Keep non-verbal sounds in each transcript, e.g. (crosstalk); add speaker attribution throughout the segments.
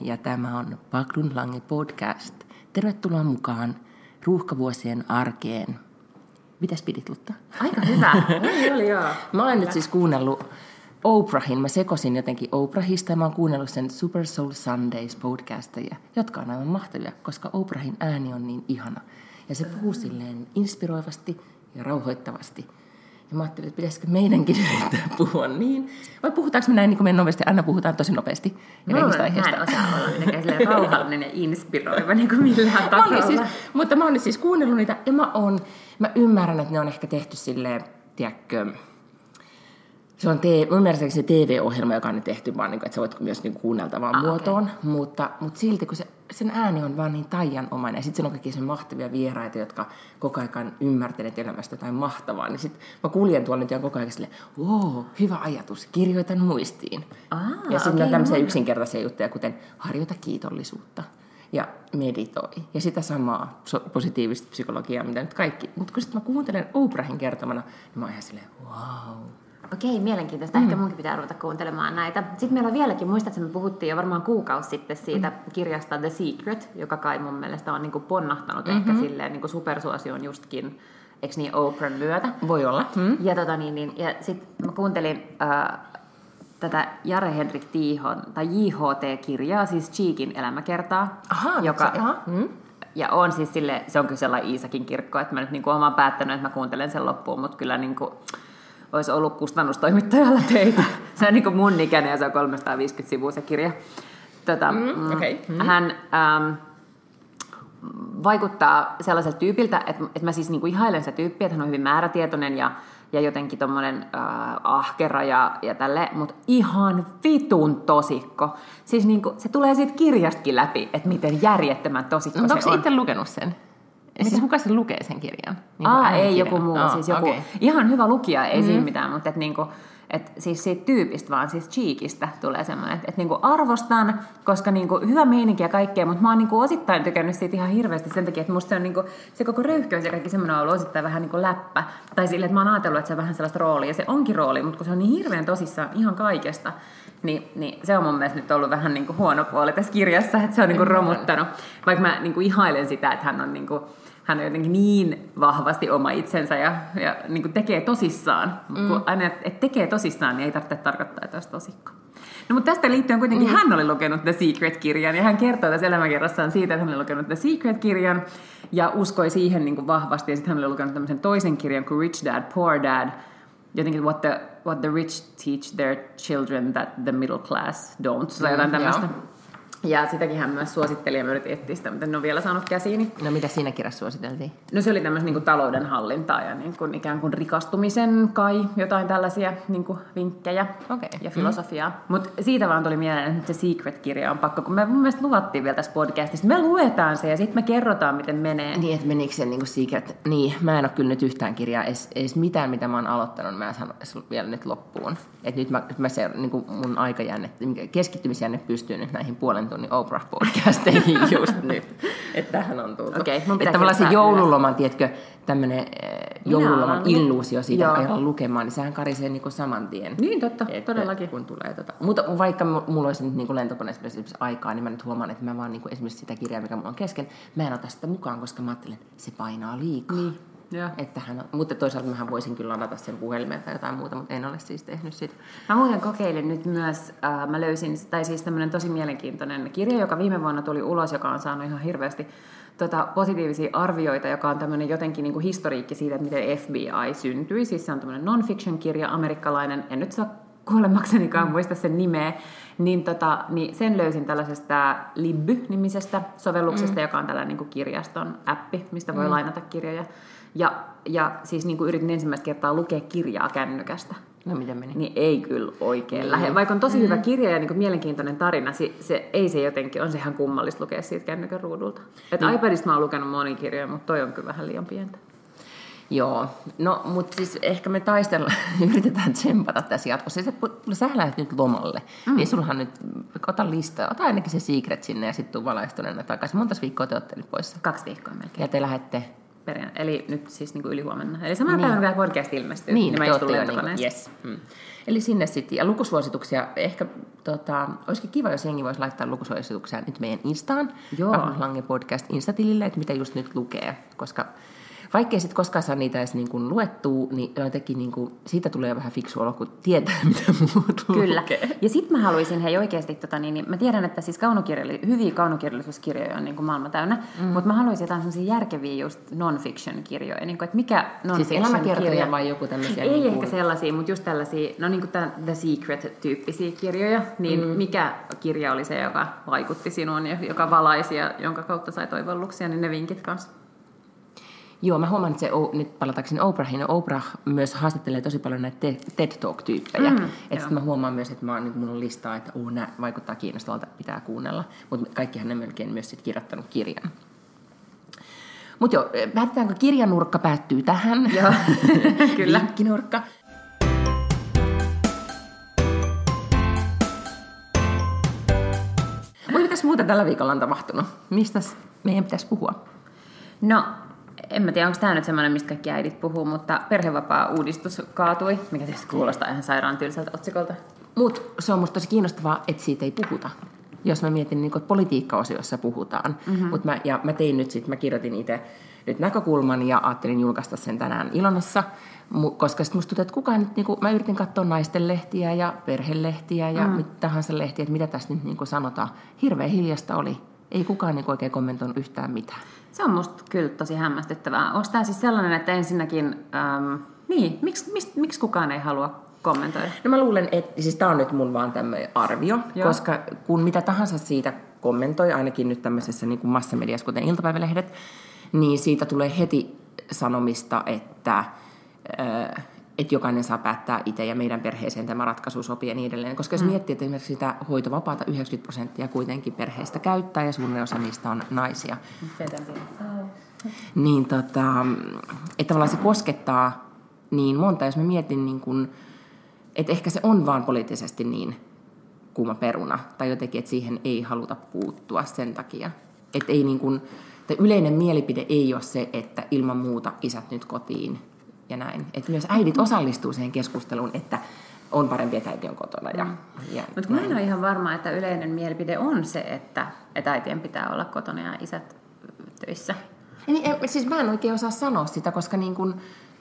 Speaker 1: ja tämä on Paklun Lange podcast. Tervetuloa mukaan ruuhkavuosien arkeen. Mitäs pidit, Lutta?
Speaker 2: Aika hyvä. Oli, oli joo.
Speaker 1: Mä olen nyt siis kuunnellut Oprahin. Mä sekosin jotenkin Oprahista ja mä oon kuunnellut sen Super Soul Sundays podcasteja, jotka on aivan mahtavia, koska Oprahin ääni on niin ihana. Ja se puhuu silleen inspiroivasti ja rauhoittavasti – ja mä ajattelin, että pitäisikö meidänkin (laughs) yrittää puhua niin. Vai puhutaanko me näin, niin kuin me nopeasti, aina puhutaan tosi nopeasti
Speaker 2: no, Mä en osaa olla mitenkään rauhallinen ja (laughs) inspiroiva niin kuin millään tasolla.
Speaker 1: Siis, mutta mä oon siis kuunnellut niitä ja mä, oon, mä ymmärrän, että ne on ehkä tehty silleen, tiedätkö, se on te- mun mielestä se TV-ohjelma, joka on nyt tehty vaan, niin kuin, että sä voit myös niin kuunneltavaan ah, muotoon, okay. mutta, mutta silti kun se, sen ääni on vaan niin taianomainen ja sitten siellä on kaikki sen mahtavia vieraita, jotka koko ajan ymmärtäneet elämästä jotain mahtavaa, niin sitten mä kuljen tuolla nyt ja koko ajan silleen, wow, hyvä ajatus, kirjoitan muistiin. Ah, ja sitten okay, on tämmöisiä no. yksinkertaisia juttuja, kuten harjoita kiitollisuutta ja meditoi. Ja sitä samaa positiivista psykologiaa, mitä nyt kaikki. Mutta kun sitten mä kuuntelen Oprahin kertomana, niin mä oon ihan silleen, wow,
Speaker 2: Okei, mielenkiintoista. Ehkä mm. munkin pitää ruveta kuuntelemaan näitä. Sitten meillä on vieläkin, muistat, että me puhuttiin jo varmaan kuukausi sitten siitä mm. kirjasta The Secret, joka kai mun mielestä on niin kuin ponnahtanut mm-hmm. ehkä silleen niin kuin supersuosioon justkin, eikö niin Oprah myötä?
Speaker 1: Voi olla.
Speaker 2: Mm. Ja, tota, niin, niin, ja sitten mä kuuntelin äh, tätä Jare Henrik Tiihon, tai JHT-kirjaa, siis Cheekin elämäkertaa.
Speaker 1: Aha, joka, se, aha. Mm.
Speaker 2: Ja on siis sille, se on kyllä sellainen Iisakin kirkko, että mä nyt niin kuin olen päättänyt, että mä kuuntelen sen loppuun, mutta kyllä niin kuin, olisi ollut kustannustoimittajalla töitä. Se on niin kuin mun ikäinen ja se on 350 sivua se kirja. Tota, mm, mm, okay. mm. Hän ähm, vaikuttaa sellaiselta tyypiltä, että, että mä siis niin kuin ihailen sitä tyyppiä, että hän on hyvin määrätietoinen ja, ja jotenkin tommonen äh, ahkera ja, ja tälle, mutta ihan vitun tosikko. Siis niin kuin, se tulee siitä kirjastakin läpi, että miten järjettömän tosikko
Speaker 1: no,
Speaker 2: se on.
Speaker 1: itse lukenut sen? Mitä? Siis kuka se lukee sen kirjan?
Speaker 2: Niin Aa, ei joku muu. Oh, siis joku, okay. Ihan hyvä lukija, ei mm-hmm. siinä mitään, mutta et niinku, et siis siitä tyypistä vaan, siis cheekistä tulee semmoinen, että et niinku arvostan, koska niinku hyvä meininki ja kaikkea, mutta mä oon niinku osittain tykännyt siitä ihan hirveästi sen takia, että musta se on niinku, se koko röyhkeys ja kaikki semmoinen on ollut osittain vähän niinku läppä. Tai sille, että mä oon ajatellut, että se on vähän sellaista roolia, ja se onkin rooli, mutta kun se on niin hirveän tosissaan ihan kaikesta, niin, niin se on mun mielestä nyt ollut vähän niinku huono puoli tässä kirjassa, että se on niinku romuttanut. Vaikka mä niinku ihailen sitä, että hän on niinku, hän on jotenkin niin vahvasti oma itsensä ja, ja niin kuin tekee tosissaan. Mm. Kun aina, että tekee tosissaan, niin ei tarvitse tarkoittaa, että olisi tosikko. No, mutta tästä liittyen kuitenkin mm. hän oli lukenut The Secret-kirjan ja hän kertoo tässä elämäkerrassaan siitä, että hän oli lukenut The Secret-kirjan ja uskoi siihen niin kuin vahvasti. Ja sitten hän oli lukenut tämmöisen toisen kirjan kuin Rich Dad, Poor Dad, jotenkin what the, what the rich teach their children that the middle class don't, tai jotain mm, tämmöistä. Joo. Ja sitäkin hän myös suositteli ja mä yritin etsiä sitä, mutta en ole vielä saanut käsiini.
Speaker 1: No mitä siinä kirjassa suositeltiin?
Speaker 2: No se oli tämmöistä niin talouden hallintaa ja niin kuin, ikään kuin rikastumisen kai jotain tällaisia niin kuin vinkkejä okay. ja filosofiaa. Mm. Mutta siitä vaan tuli mieleen, että se Secret-kirja on pakko, kun me mun mielestä luvattiin vielä tässä podcastissa. Me luetaan se ja sitten me kerrotaan, miten menee.
Speaker 1: Niin, että menikö se niin kuin Secret? Niin, mä en ole kyllä nyt yhtään kirjaa, edes, edes mitään, mitä mä oon aloittanut, mä en sano vielä nyt loppuun. Et nyt mä, mä se, niin kuin mun aikajänne, keskittymisjänne pystyy nyt näihin puolen puolen tunnin Oprah-podcasteihin (laughs) just nyt. Että tähän on tullut.
Speaker 2: Okay, että
Speaker 1: tavallaan se joululoman, tiedätkö, tämmöinen eh, joululoman illuusio siitä joo. ajalla lukemaan, niin sehän karisee niin saman tien.
Speaker 2: Niin, totta, että, todellakin.
Speaker 1: Kun tulee tota. Mutta vaikka mulla olisi nyt niin lentokoneessa aikaa, niin mä nyt huomaan, että mä vaan niin kuin esimerkiksi sitä kirjaa, mikä mulla on kesken, mä en ota sitä mukaan, koska mä ajattelen, että se painaa liikaa. Niin. Että hän, mutta toisaalta mähän voisin kyllä ladata sen puhelimeen tai jotain muuta, mutta en ole siis tehnyt sitä.
Speaker 2: Mä muuten kokeilin nyt myös, äh, mä löysin, tai siis tämmöinen tosi mielenkiintoinen kirja, joka viime vuonna tuli ulos, joka on saanut ihan hirveästi tota, positiivisia arvioita, joka on tämmöinen jotenkin niin kuin historiikki siitä, että miten FBI syntyi. Siis se on tämmöinen non-fiction-kirja, amerikkalainen, en nyt saa kuolemaksenikaan mm. muista sen nimeä, niin, tota, niin sen löysin tällaisesta Libby-nimisestä sovelluksesta, mm. joka on tällainen niin kuin kirjaston appi, mistä voi mm. lainata kirjoja. Ja, ja siis niin kuin yritin ensimmäistä kertaa lukea kirjaa kännykästä.
Speaker 1: No miten meni?
Speaker 2: Niin ei kyllä oikein niin. lähde. Vaikka on tosi mm. hyvä kirja ja niin kuin mielenkiintoinen tarina, se, se, ei se jotenkin, on se ihan kummallista lukea siitä kännykän ruudulta. Että niin. iPadista mä oon lukenut moni kirjoja, mutta toi on kyllä vähän liian pientä.
Speaker 1: Joo, no mutta siis ehkä me taistellaan, (laughs) yritetään tsempata tässä jatkossa. Se, sä lähdet nyt lomalle, mm. niin sulhan nyt, ota lista, ota ainakin se secret sinne ja sitten tuu valaistuneena takaisin. Monta viikkoa te olette nyt poissa?
Speaker 2: Kaksi viikkoa melkein.
Speaker 1: Ja te lähdette
Speaker 2: perjan, eli nyt siis niin kuin ylihuomenna. Eli samana niin. päivänä, kun tämä podcast ilmestyy,
Speaker 1: niin, niin mä istun lentokoneessa. Niin, yes. mm. Eli sinne sitten. Ja lukusuosituksia, ehkä tota, olisikin kiva, jos jengi voisi laittaa lukusuosituksia nyt meidän Instaan. Joo. Lange podcast Instatilille, että mitä just nyt lukee. Koska vaikkei sitten koskaan saa niitä edes niin kuin luettua, niin jotenkin niin kuin, siitä tulee vähän fiksu olo, kun tietää, (laughs) mitä muut
Speaker 2: Kyllä.
Speaker 1: lukee.
Speaker 2: Ja sitten mä haluaisin hei oikeasti, tota, niin, niin, mä tiedän, että siis kaunokirjalli, hyviä kaunokirjallisuuskirjoja on niin kuin maailma täynnä, mm. mutta mä haluaisin jotain sellaisia järkeviä just non-fiction-kirjoja. Niin kuin, että mikä non-fiction
Speaker 1: siis elämäkertoja vai joku tämmöisiä?
Speaker 2: Ei niin kuin... ehkä sellaisia, mutta just tällaisia, no niin kuin tämän The Secret-tyyppisiä kirjoja, niin mm. mikä kirja oli se, joka vaikutti sinuun ja joka valaisi ja jonka kautta sai toivelluksia, niin ne vinkit kanssa.
Speaker 1: Joo, mä huomaan, että se, nyt palatakseni Oprahin, Oprah myös haastattelee tosi paljon näitä TED Talk-tyyppejä. Mm, että mä huomaan myös, että mä oon, niin mulla on listaa, että oh, nämä vaikuttaa kiinnostavalta, pitää kuunnella. Mutta kaikkihan ne melkein myös sit kirjoittanut kirjan. Mutta joo, päätetäänkö kirjanurkka päättyy tähän?
Speaker 2: Joo, (laughs) kyllä.
Speaker 1: Vinkkinurkka. Oi, mitäs muuta tällä viikolla on tapahtunut? Mistä meidän pitäisi puhua?
Speaker 2: No, en mä tiedä, onko tämä nyt semmoinen, mistä kaikki äidit puhuu, mutta perhevapaa-uudistus kaatui, mikä tietysti kuulostaa ihan sairaan tylsältä otsikolta.
Speaker 1: Mutta se on musta tosi kiinnostavaa, että siitä ei puhuta. Jos mä mietin, niin että politiikka-osiossa puhutaan. Mm-hmm. Mut mä, ja mä tein nyt sitten, mä kirjoitin itse nyt näkökulman ja ajattelin julkaista sen tänään Ilonassa, koska sitten musta tuntuu, että kukaan nyt, niin kuin, mä yritin katsoa naisten lehtiä ja perhelehtiä ja mm. mitä tahansa lehtiä, että mitä tässä nyt niin sanotaan. Hirveän hiljasta oli. Ei kukaan niin oikein kommentoinut yhtään mitään.
Speaker 2: Se on musta kyllä tosi hämmästyttävää. Onko tämä siis sellainen, että ensinnäkin, ähm, niin, miksi, miksi, miksi kukaan ei halua kommentoida?
Speaker 1: No mä luulen, että siis tämä on nyt mun vaan tämmöinen arvio, Joo. koska kun mitä tahansa siitä kommentoi, ainakin nyt tämmöisessä niin kuin massamediassa, kuten iltapäivälehdet, niin siitä tulee heti sanomista, että äh, että jokainen saa päättää itse ja meidän perheeseen tämä ratkaisu sopii ja niin edelleen. Koska jos mm. miettii, että esimerkiksi sitä hoitovapaata 90 prosenttia kuitenkin perheestä käyttää ja suurin osa niistä on naisia. Niin tota, että tavallaan se koskettaa niin monta, jos mä mietin niin kun, että ehkä se on vaan poliittisesti niin kuuma peruna tai jotenkin, että siihen ei haluta puuttua sen takia. Että ei niin kun, että yleinen mielipide ei ole se, että ilman muuta isät nyt kotiin ja näin. Että myös äidit osallistuu siihen keskusteluun, että on parempi, että äiti on kotona. Ja, mm.
Speaker 2: ja Mutta mä en ole ihan varma, että yleinen mielipide on se, että, että äitien pitää olla kotona ja isät töissä.
Speaker 1: Niin, siis mä en oikein osaa sanoa sitä, koska niin kun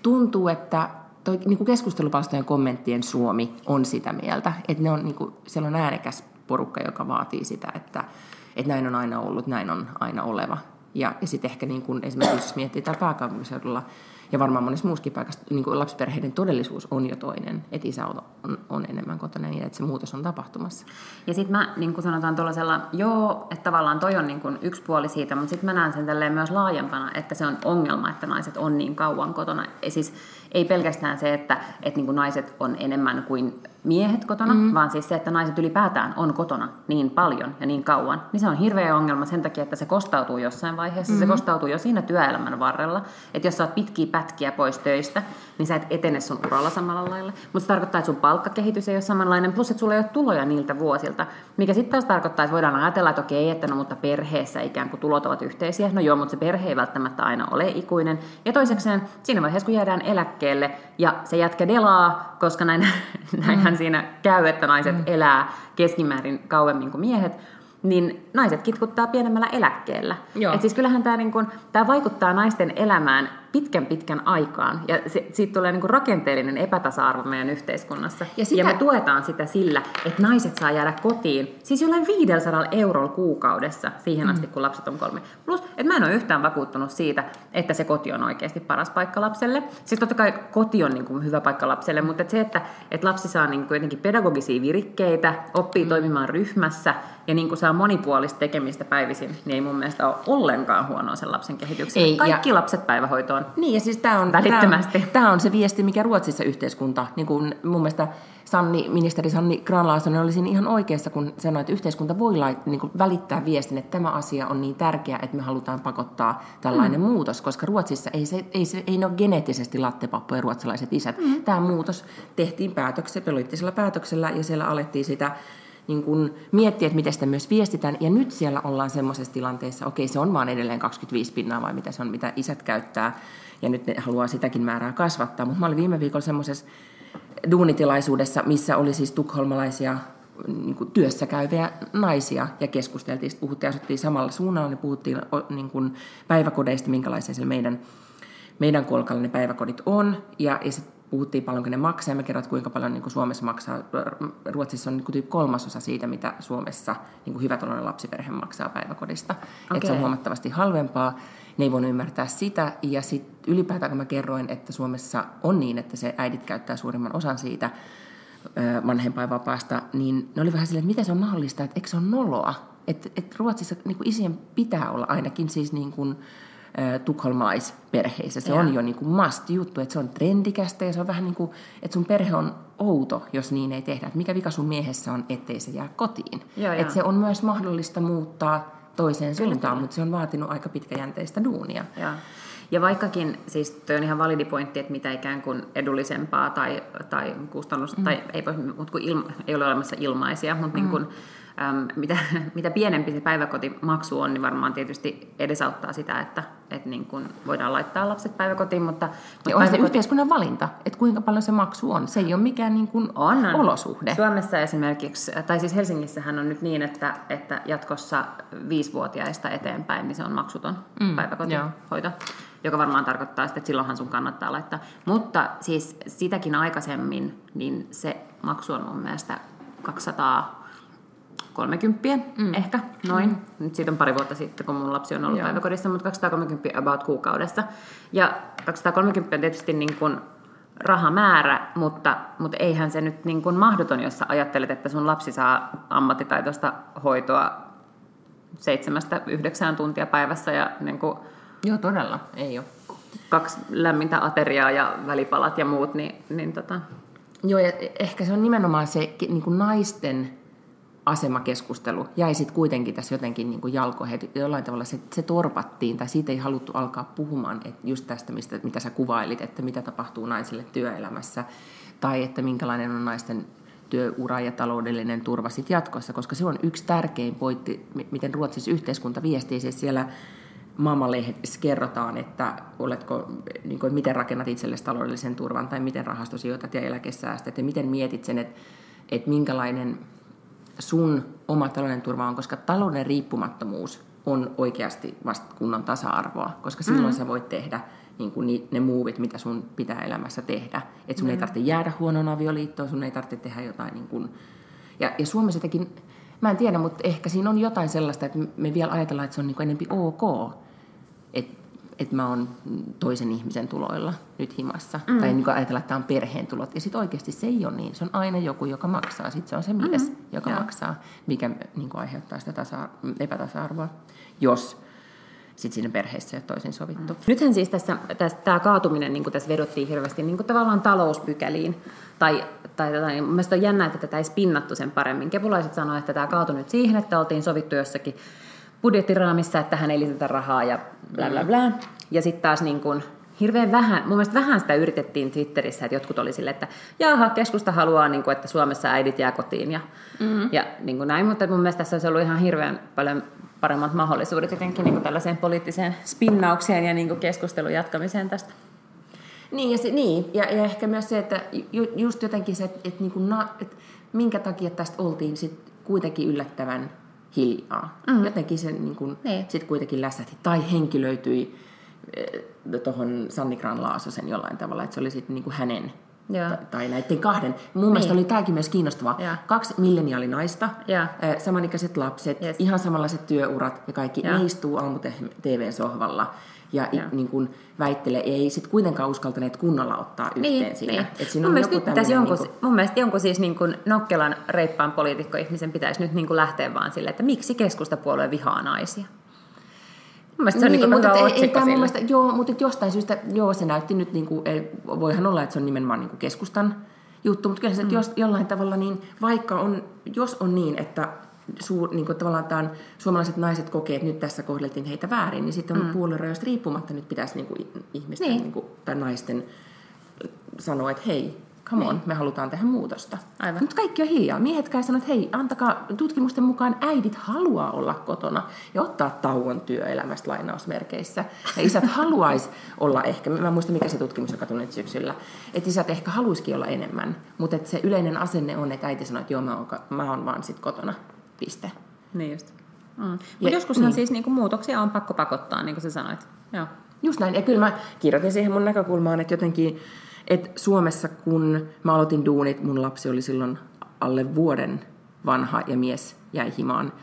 Speaker 1: tuntuu, että toi niin keskustelupalstojen kommenttien Suomi on sitä mieltä, että ne on, niin kun, siellä on äänekäs porukka, joka vaatii sitä, että, että näin on aina ollut, näin on aina oleva. Ja, ja sitten ehkä niin kun, esimerkiksi jos miettii täällä pääkaupunkiseudulla, ja varmaan monessa muussakin paikassa niin lapsiperheiden todellisuus on jo toinen, että isä on, on, on enemmän kotona niin, että se muutos on tapahtumassa.
Speaker 2: Ja sitten mä niin kuin sanotaan tuollaisella, joo, että tavallaan toi on niin kuin yksi puoli siitä, mutta sitten mä näen sen myös laajempana, että se on ongelma, että naiset on niin kauan kotona. Ja siis ei pelkästään se, että, että niin kuin naiset on enemmän kuin miehet kotona, mm. vaan siis se, että naiset ylipäätään on kotona niin paljon ja niin kauan, niin se on hirveä ongelma sen takia, että se kostautuu jossain vaiheessa. Mm. Se kostautuu jo siinä työelämän varrella. Että jos sä oot pitkiä pätkiä pois töistä, niin sä et etene sun uralla samalla lailla. Mutta se tarkoittaa, että sun palkkakehitys ei ole samanlainen, plus että sulla ei ole tuloja niiltä vuosilta. Mikä sitten taas tarkoittaa, että voidaan ajatella, että okei, että no mutta perheessä ikään kuin tulot ovat yhteisiä. No joo, mutta se perhe ei välttämättä aina ole ikuinen. Ja toisekseen siinä vaiheessa, kun jäädään eläkkeelle ja se jätkä delaa, koska näin, (laughs) näinhän mm. siinä käy, että naiset mm. elää keskimäärin kauemmin kuin miehet, niin naiset kitkuttaa pienemmällä eläkkeellä. Et siis kyllähän tämä niinku, vaikuttaa naisten elämään pitkän pitkän aikaan. Ja se, siitä tulee niin kuin rakenteellinen epätasa-arvo meidän yhteiskunnassa. Ja, sitä... ja me tuetaan sitä sillä, että naiset saa jäädä kotiin, siis jollain 500 eurolla kuukaudessa siihen asti, mm. kun lapset on kolme. Plus, että mä en ole yhtään vakuuttunut siitä, että se koti on oikeasti paras paikka lapselle. Siis totta kai koti on niin kuin hyvä paikka lapselle, mutta että se, että, että lapsi saa niin kuin jotenkin pedagogisia virikkeitä, oppii mm. toimimaan ryhmässä ja niin kuin saa monipuolista tekemistä päivisin, niin ei mun mielestä ole ollenkaan huonoa sen lapsen kehitykselle. Ei, Kaikki ja... lapset päivähoitoon
Speaker 1: niin, ja siis tämä on,
Speaker 2: välittömästi.
Speaker 1: Tämä on, tämä on se viesti, mikä Ruotsissa yhteiskunta, niin kuin mun mielestä Sanni, ministeri Sanni Granlaassonen oli siinä ihan oikeassa, kun sanoi, että yhteiskunta voi lait, niin kuin välittää viestin, että tämä asia on niin tärkeä, että me halutaan pakottaa tällainen mm. muutos, koska Ruotsissa ei, se, ei, se, ei ne ole geneettisesti lattepappoja ruotsalaiset isät. Mm. Tämä muutos tehtiin päätöksellä, poliittisella päätöksellä, ja siellä alettiin sitä niin kuin miettiä, että miten sitä myös viestitään. Ja nyt siellä ollaan semmoisessa tilanteessa, okei se on vaan edelleen 25 pinnaa vai mitä se on, mitä isät käyttää. Ja nyt ne haluaa sitäkin määrää kasvattaa. Mutta mä olin viime viikolla semmoisessa duunitilaisuudessa, missä oli siis tukholmalaisia niin kuin työssä käyviä naisia ja keskusteltiin, sitten puhuttiin, asuttiin samalla suunnalla, niin puhuttiin niin kuin päiväkodeista, minkälaisia meidän, meidän kolkalla ne päiväkodit on, ja, ja sitten puhuttiin paljonko ne maksaa, ja mä kerroin, kuinka paljon niin kuin Suomessa maksaa. Ruotsissa on niin kuin kolmasosa siitä, mitä Suomessa niin kuin hyvätuloinen lapsiperhe maksaa päiväkodista. Okay. Että se on huomattavasti halvempaa. Ne ei voinut ymmärtää sitä. Ja sitten ylipäätään, kun mä kerroin, että Suomessa on niin, että se äidit käyttää suurimman osan siitä vanhempainvapaasta, niin ne oli vähän silleen, että miten se on mahdollista, että eikö se ole noloa? Että et Ruotsissa niin kuin isien pitää olla ainakin siis niin kuin, tukholmaisperheissä. Se ja. on jo niin kuin must juttu, että se on trendikästä ja se on vähän niin kuin, että sun perhe on outo, jos niin ei tehdä. Että mikä vika sun miehessä on, ettei se jää kotiin. Ja, että se on myös mahdollista muuttaa toiseen suuntaan, mutta se on vaatinut aika pitkäjänteistä duunia.
Speaker 2: Ja. Ja vaikkakin, siis toi on ihan validi pointti, että mitä ikään kuin edullisempaa tai, tai kustannus, mm. tai ei, mutta kun ilma, ei ole olemassa ilmaisia, mutta mm. niin kuin, äm, mitä, (laughs) mitä pienempi se päiväkotimaksu on, niin varmaan tietysti edesauttaa sitä, että, että niin kuin voidaan laittaa lapset päiväkotiin. Mutta,
Speaker 1: mutta on päiväkoti... se yhteiskunnan valinta, että kuinka paljon se maksu on. Se ei ole mikään niin kuin on, on. olosuhde.
Speaker 2: Suomessa esimerkiksi, tai siis Helsingissähän on nyt niin, että, että jatkossa viisivuotiaista eteenpäin niin se on maksuton mm, päiväkotihoito. Joo joka varmaan tarkoittaa sitä, että silloinhan sun kannattaa laittaa. Mutta siis sitäkin aikaisemmin, niin se maksu on mun mielestä 200 30 mm. ehkä, noin. Mm. Nyt siitä on pari vuotta sitten, kun mun lapsi on ollut Joo. päiväkodissa, mutta 230 about kuukaudessa. Ja 230 on tietysti niin kuin rahamäärä, mutta, mutta eihän se nyt niin kuin mahdoton, jos sä ajattelet, että sun lapsi saa ammattitaitoista hoitoa seitsemästä yhdeksään tuntia päivässä ja niin kuin
Speaker 1: Joo, todella. Ei ole.
Speaker 2: Kaksi lämmintä ateriaa ja välipalat ja muut, niin, niin tota...
Speaker 1: Joo, ja ehkä se on nimenomaan se niin kuin naisten asemakeskustelu jäi sitten kuitenkin tässä jotenkin niin jalkoihin, jollain tavalla se, se torpattiin, tai siitä ei haluttu alkaa puhumaan että just tästä, mistä, mitä sä kuvailit, että mitä tapahtuu naisille työelämässä, tai että minkälainen on naisten työura ja taloudellinen turva sitten jatkossa, koska se on yksi tärkein pointti, miten Ruotsissa yhteiskunta viestii, siis siellä Maailmanlehdessä kerrotaan, että, oletko, niin kuin, miten rakennat itsellesi taloudellisen turvan tai miten rahastosijoitat ja eläkesäästät ja miten mietit sen, että, että minkälainen sun oma taloudellinen turva on, koska talouden riippumattomuus on oikeasti vasta kunnon tasa-arvoa, koska silloin mm-hmm. sä voit tehdä niin kuin ne muuvit, mitä sun pitää elämässä tehdä. Että sun mm-hmm. ei tarvitse jäädä huonoon avioliittoon, sun ei tarvitse tehdä jotain niin kuin... Ja, ja Suomessa jotenkin, mä en tiedä, mutta ehkä siinä on jotain sellaista, että me vielä ajatellaan, että se on niin kuin enempi ok että et mä oon toisen ihmisen tuloilla nyt himassa. Mm. Tai niin ajatella, että tämä on perheen tulot. Ja sitten oikeasti se ei ole niin. Se on aina joku, joka maksaa. Sitten se on se mies, mm. joka ja. maksaa, mikä niin aiheuttaa sitä tasa- epätasa-arvoa, jos sitten siinä perheessä ei ole toisin sovittu. Mm.
Speaker 2: Nythän siis tässä, tässä tämä kaatuminen, niin kuin tässä vedottiin hirveästi niin kuin tavallaan talouspykäliin. Tai, tai tota, niin mielestäni on jännä, että tätä ei spinnattu sen paremmin. Kepulaiset sanoivat, että tämä kaatui nyt siihen, että oltiin sovittu jossakin budjettiraamissa, että tähän ei lisätä rahaa ja bla bla bla. Ja sitten taas niin kuin hirveän vähän, mun mielestä vähän sitä yritettiin Twitterissä, että jotkut oli sille, että jaha, keskusta haluaa, niin kuin, että Suomessa äidit jää kotiin ja, mm-hmm. ja niin kuin näin, mutta mun mielestä tässä olisi ollut ihan hirveän paljon paremmat mahdollisuudet jotenkin niin kuin tällaiseen poliittiseen spinnaukseen ja niin kuin keskustelun jatkamiseen tästä.
Speaker 1: Niin ja, se, niin, ja, ja ehkä myös se, että ju, just jotenkin se, että, että, niin kuin na, että minkä takia tästä oltiin sit kuitenkin yllättävän hiljaa. Mm. Jotenkin se niin kuin, niin. sitten kuitenkin lässähti. Tai henkilöityi eh, tuohon Sanni Gran Laasosen jollain tavalla, että se oli sitten niin kuin hänen ja. tai näiden kahden. Mun niin. mielestä oli tämäkin myös kiinnostavaa. Ja. Kaksi milleniaalinaista, ja. Eh, samanikäiset lapset, yes. ihan samanlaiset työurat ja kaikki ja. ne istuu aamu TV-sohvalla ja, ja. Niin kuin väittelee, ei sitten kuitenkaan uskaltaneet kunnolla ottaa niin, yhteen niin, siinä. Niin.
Speaker 2: Et siinä mun, on joku nyt jonkun, niin kuin... mun mielestä jonkun siis niin kuin nokkelan reippaan poliitikko-ihmisen pitäisi nyt niin kuin lähteä vaan sille, että miksi keskustapuolue vihaa naisia. Mun mielestä se on niin, niin mutta ei, ei, mun mielestä,
Speaker 1: joo, mutta jostain syystä, joo, se näytti nyt, niin kuin, voihan olla, että se on nimenomaan niin kuin keskustan juttu, mutta kyllä se, mm. jos, jollain tavalla, niin vaikka on, jos on niin, että suur, niin kuin tavallaan tämän, suomalaiset naiset kokee, että nyt tässä kohdeltiin heitä väärin, niin sitten on mm. puoluerajoista riippumatta nyt pitäisi niin kuin ihmisten niin. Niin kuin, tai naisten sanoa, että hei, come on, niin. me halutaan tehdä muutosta.
Speaker 2: Aivan.
Speaker 1: Mutta kaikki on hiljaa. Miehetkään sanoo, että hei, antakaa tutkimusten mukaan äidit haluaa olla kotona ja ottaa tauon työelämästä lainausmerkeissä. Ja isät (laughs) haluaisi olla ehkä, mä muistan mikä se tutkimus, joka tuli nyt syksyllä, että isät ehkä haluaisikin olla enemmän, mutta että se yleinen asenne on, että äiti sanoo, että joo, mä oon, mä oon vaan sit kotona, piste.
Speaker 2: Niin just. Mm. Mutta joskushan niin. siis niinku muutoksia on pakko pakottaa, niin kuin sä sanoit. Joo.
Speaker 1: Just näin. Ja kyllä mä kirjoitin siihen mun näkökulmaan, että jotenkin, että Suomessa kun mä aloitin duunit, mun lapsi oli silloin alle vuoden vanha ja mies jäi himaan,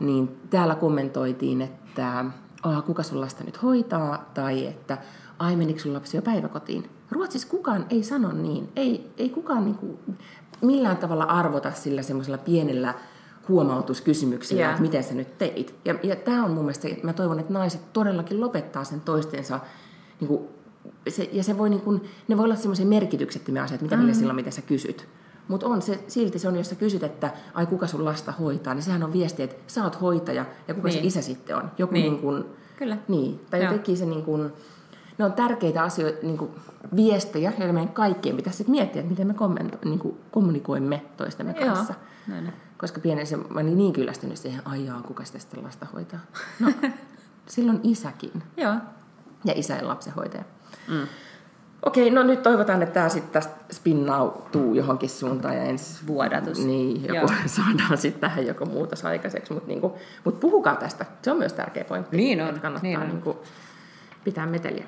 Speaker 1: niin täällä kommentoitiin, että oh, kuka sun lasta nyt hoitaa, tai että ai menikö sun lapsi jo päiväkotiin. Ruotsissa kukaan ei sano niin. Ei, ei kukaan niin kuin millään tavalla arvota sillä semmoisella pienellä huomautuskysymyksillä, yeah. että miten sä nyt teit. Ja, ja tämä on mun mielestä, mä toivon, että naiset todellakin lopettaa sen toistensa, niin kuin, se, ja se voi, niin kuin, ne voi olla semmoisia merkityksettömiä asioita, mitä mm. Mm-hmm. silloin, mitä sä kysyt. Mutta on se, silti se on, jos sä kysyt, että ai kuka sun lasta hoitaa, niin sehän on viesti, että sä oot hoitaja ja kuka niin. se isä sitten on. Joku niin. Niin kuin,
Speaker 2: Kyllä.
Speaker 1: Niin, tai jotenkin se niin kuin, ne on tärkeitä asioita, niin kuin viestejä, joita meidän kaikkien pitäisi miettiä, että miten me kommento, niin kuin kommunikoimme toistemme kanssa.
Speaker 2: Joo, näin.
Speaker 1: Koska pienessä mä olin niin kyllästynyt siihen, ai jaa, kuka sitä sitten lasta hoitaa. No, (laughs) silloin isäkin.
Speaker 2: Joo.
Speaker 1: Ja isä ja lapsenhoitaja. Mm. Okei, no nyt toivotaan, että tämä sitten tästä spinnautuu johonkin suuntaan ja ensi
Speaker 2: vuodatus.
Speaker 1: Niin, joku, Joo. (laughs) saadaan sitten tähän joku muutos aikaiseksi, mutta niinku, mut puhukaa tästä. Se on myös tärkeä pointti.
Speaker 2: Niin on.
Speaker 1: kannattaa
Speaker 2: niin on.
Speaker 1: Niinku, pitää meteliä.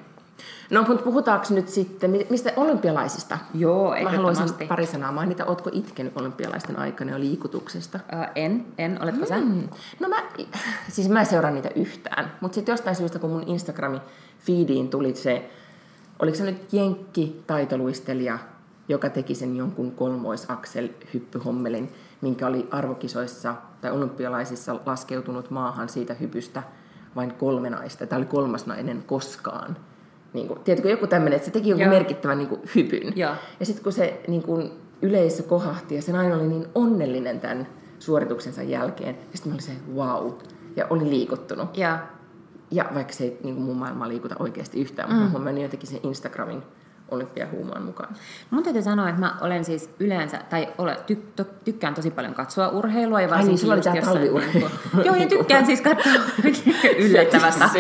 Speaker 1: No, mutta puhutaanko nyt sitten, mistä olympialaisista?
Speaker 2: Joo,
Speaker 1: Mä haluaisin pari sanaa mainita. Ootko itkenyt olympialaisten aikana jo liikutuksesta?
Speaker 2: Äh, en, en. Oletko mm. sä?
Speaker 1: No mä, siis mä en seuraa niitä yhtään. Mutta sitten jostain syystä, kun mun Instagramin feediin tuli se, oliko se nyt jenkki taitoluistelija, joka teki sen jonkun kolmoisaksel hyppyhommelin, minkä oli arvokisoissa tai olympialaisissa laskeutunut maahan siitä hypystä vain kolme naista. Tämä oli kolmas nainen koskaan niin kuin, tiedätkö, joku tämmöinen, että se teki jonkun Joo. merkittävän niin kuin, hypyn.
Speaker 2: Joo.
Speaker 1: Ja sitten kun se niin kuin, yleisö kohahti ja se nainen oli niin onnellinen tämän suorituksensa jälkeen, ja sitten mä olin se, wow, ja oli liikuttunut.
Speaker 2: Ja,
Speaker 1: ja vaikka se ei niin kuin, mun maailmaa liikuta oikeasti yhtään, mm. mutta mä menin jotenkin sen Instagramin olympiahuumaan mukaan.
Speaker 2: Mun täytyy sanoa, että mä olen siis yleensä, tai ole, ty, ty, tykkään tosi paljon katsoa urheilua. Ja
Speaker 1: Ai niin, sulla oli tää talviurheilu.
Speaker 2: Joo, ja tykkään siis katsoa (laughs) yllättävästä.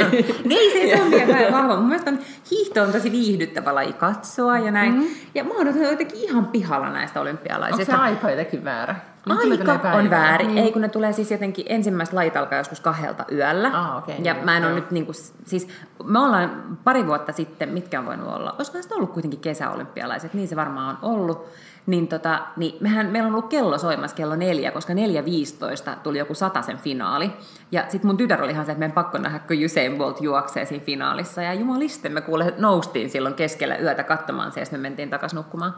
Speaker 2: niin, se, se on vielä vahva. Mun mielestä on, hiihto on tosi viihdyttävä laji katsoa ja näin. Mm-hmm. Ja mä oon jotenkin ihan pihalla näistä olympialaisista.
Speaker 1: Onko se aika jotenkin väärä?
Speaker 2: Aika on väärin. Niin. Ei, kun ne tulee siis jotenkin, ensimmäiset lait alkaa joskus kahdelta yöllä.
Speaker 1: Ah, okay,
Speaker 2: ja mä en ole nyt niinku, siis me ollaan pari vuotta sitten, mitkä on voinut olla, olisiko sitä ollut kuitenkin kesäolympialaiset, niin se varmaan on ollut. Niin, tota, niin mehän, meillä on ollut kello soimassa kello neljä, koska 4.15 tuli joku sataisen finaali. Ja sitten mun tytär oli ihan se, että meidän pakko nähdä, kun Usain Bolt juoksee siinä finaalissa. Ja jumaliste, me kuule noustiin silloin keskellä yötä katsomaan se, ja me mentiin takaisin nukkumaan.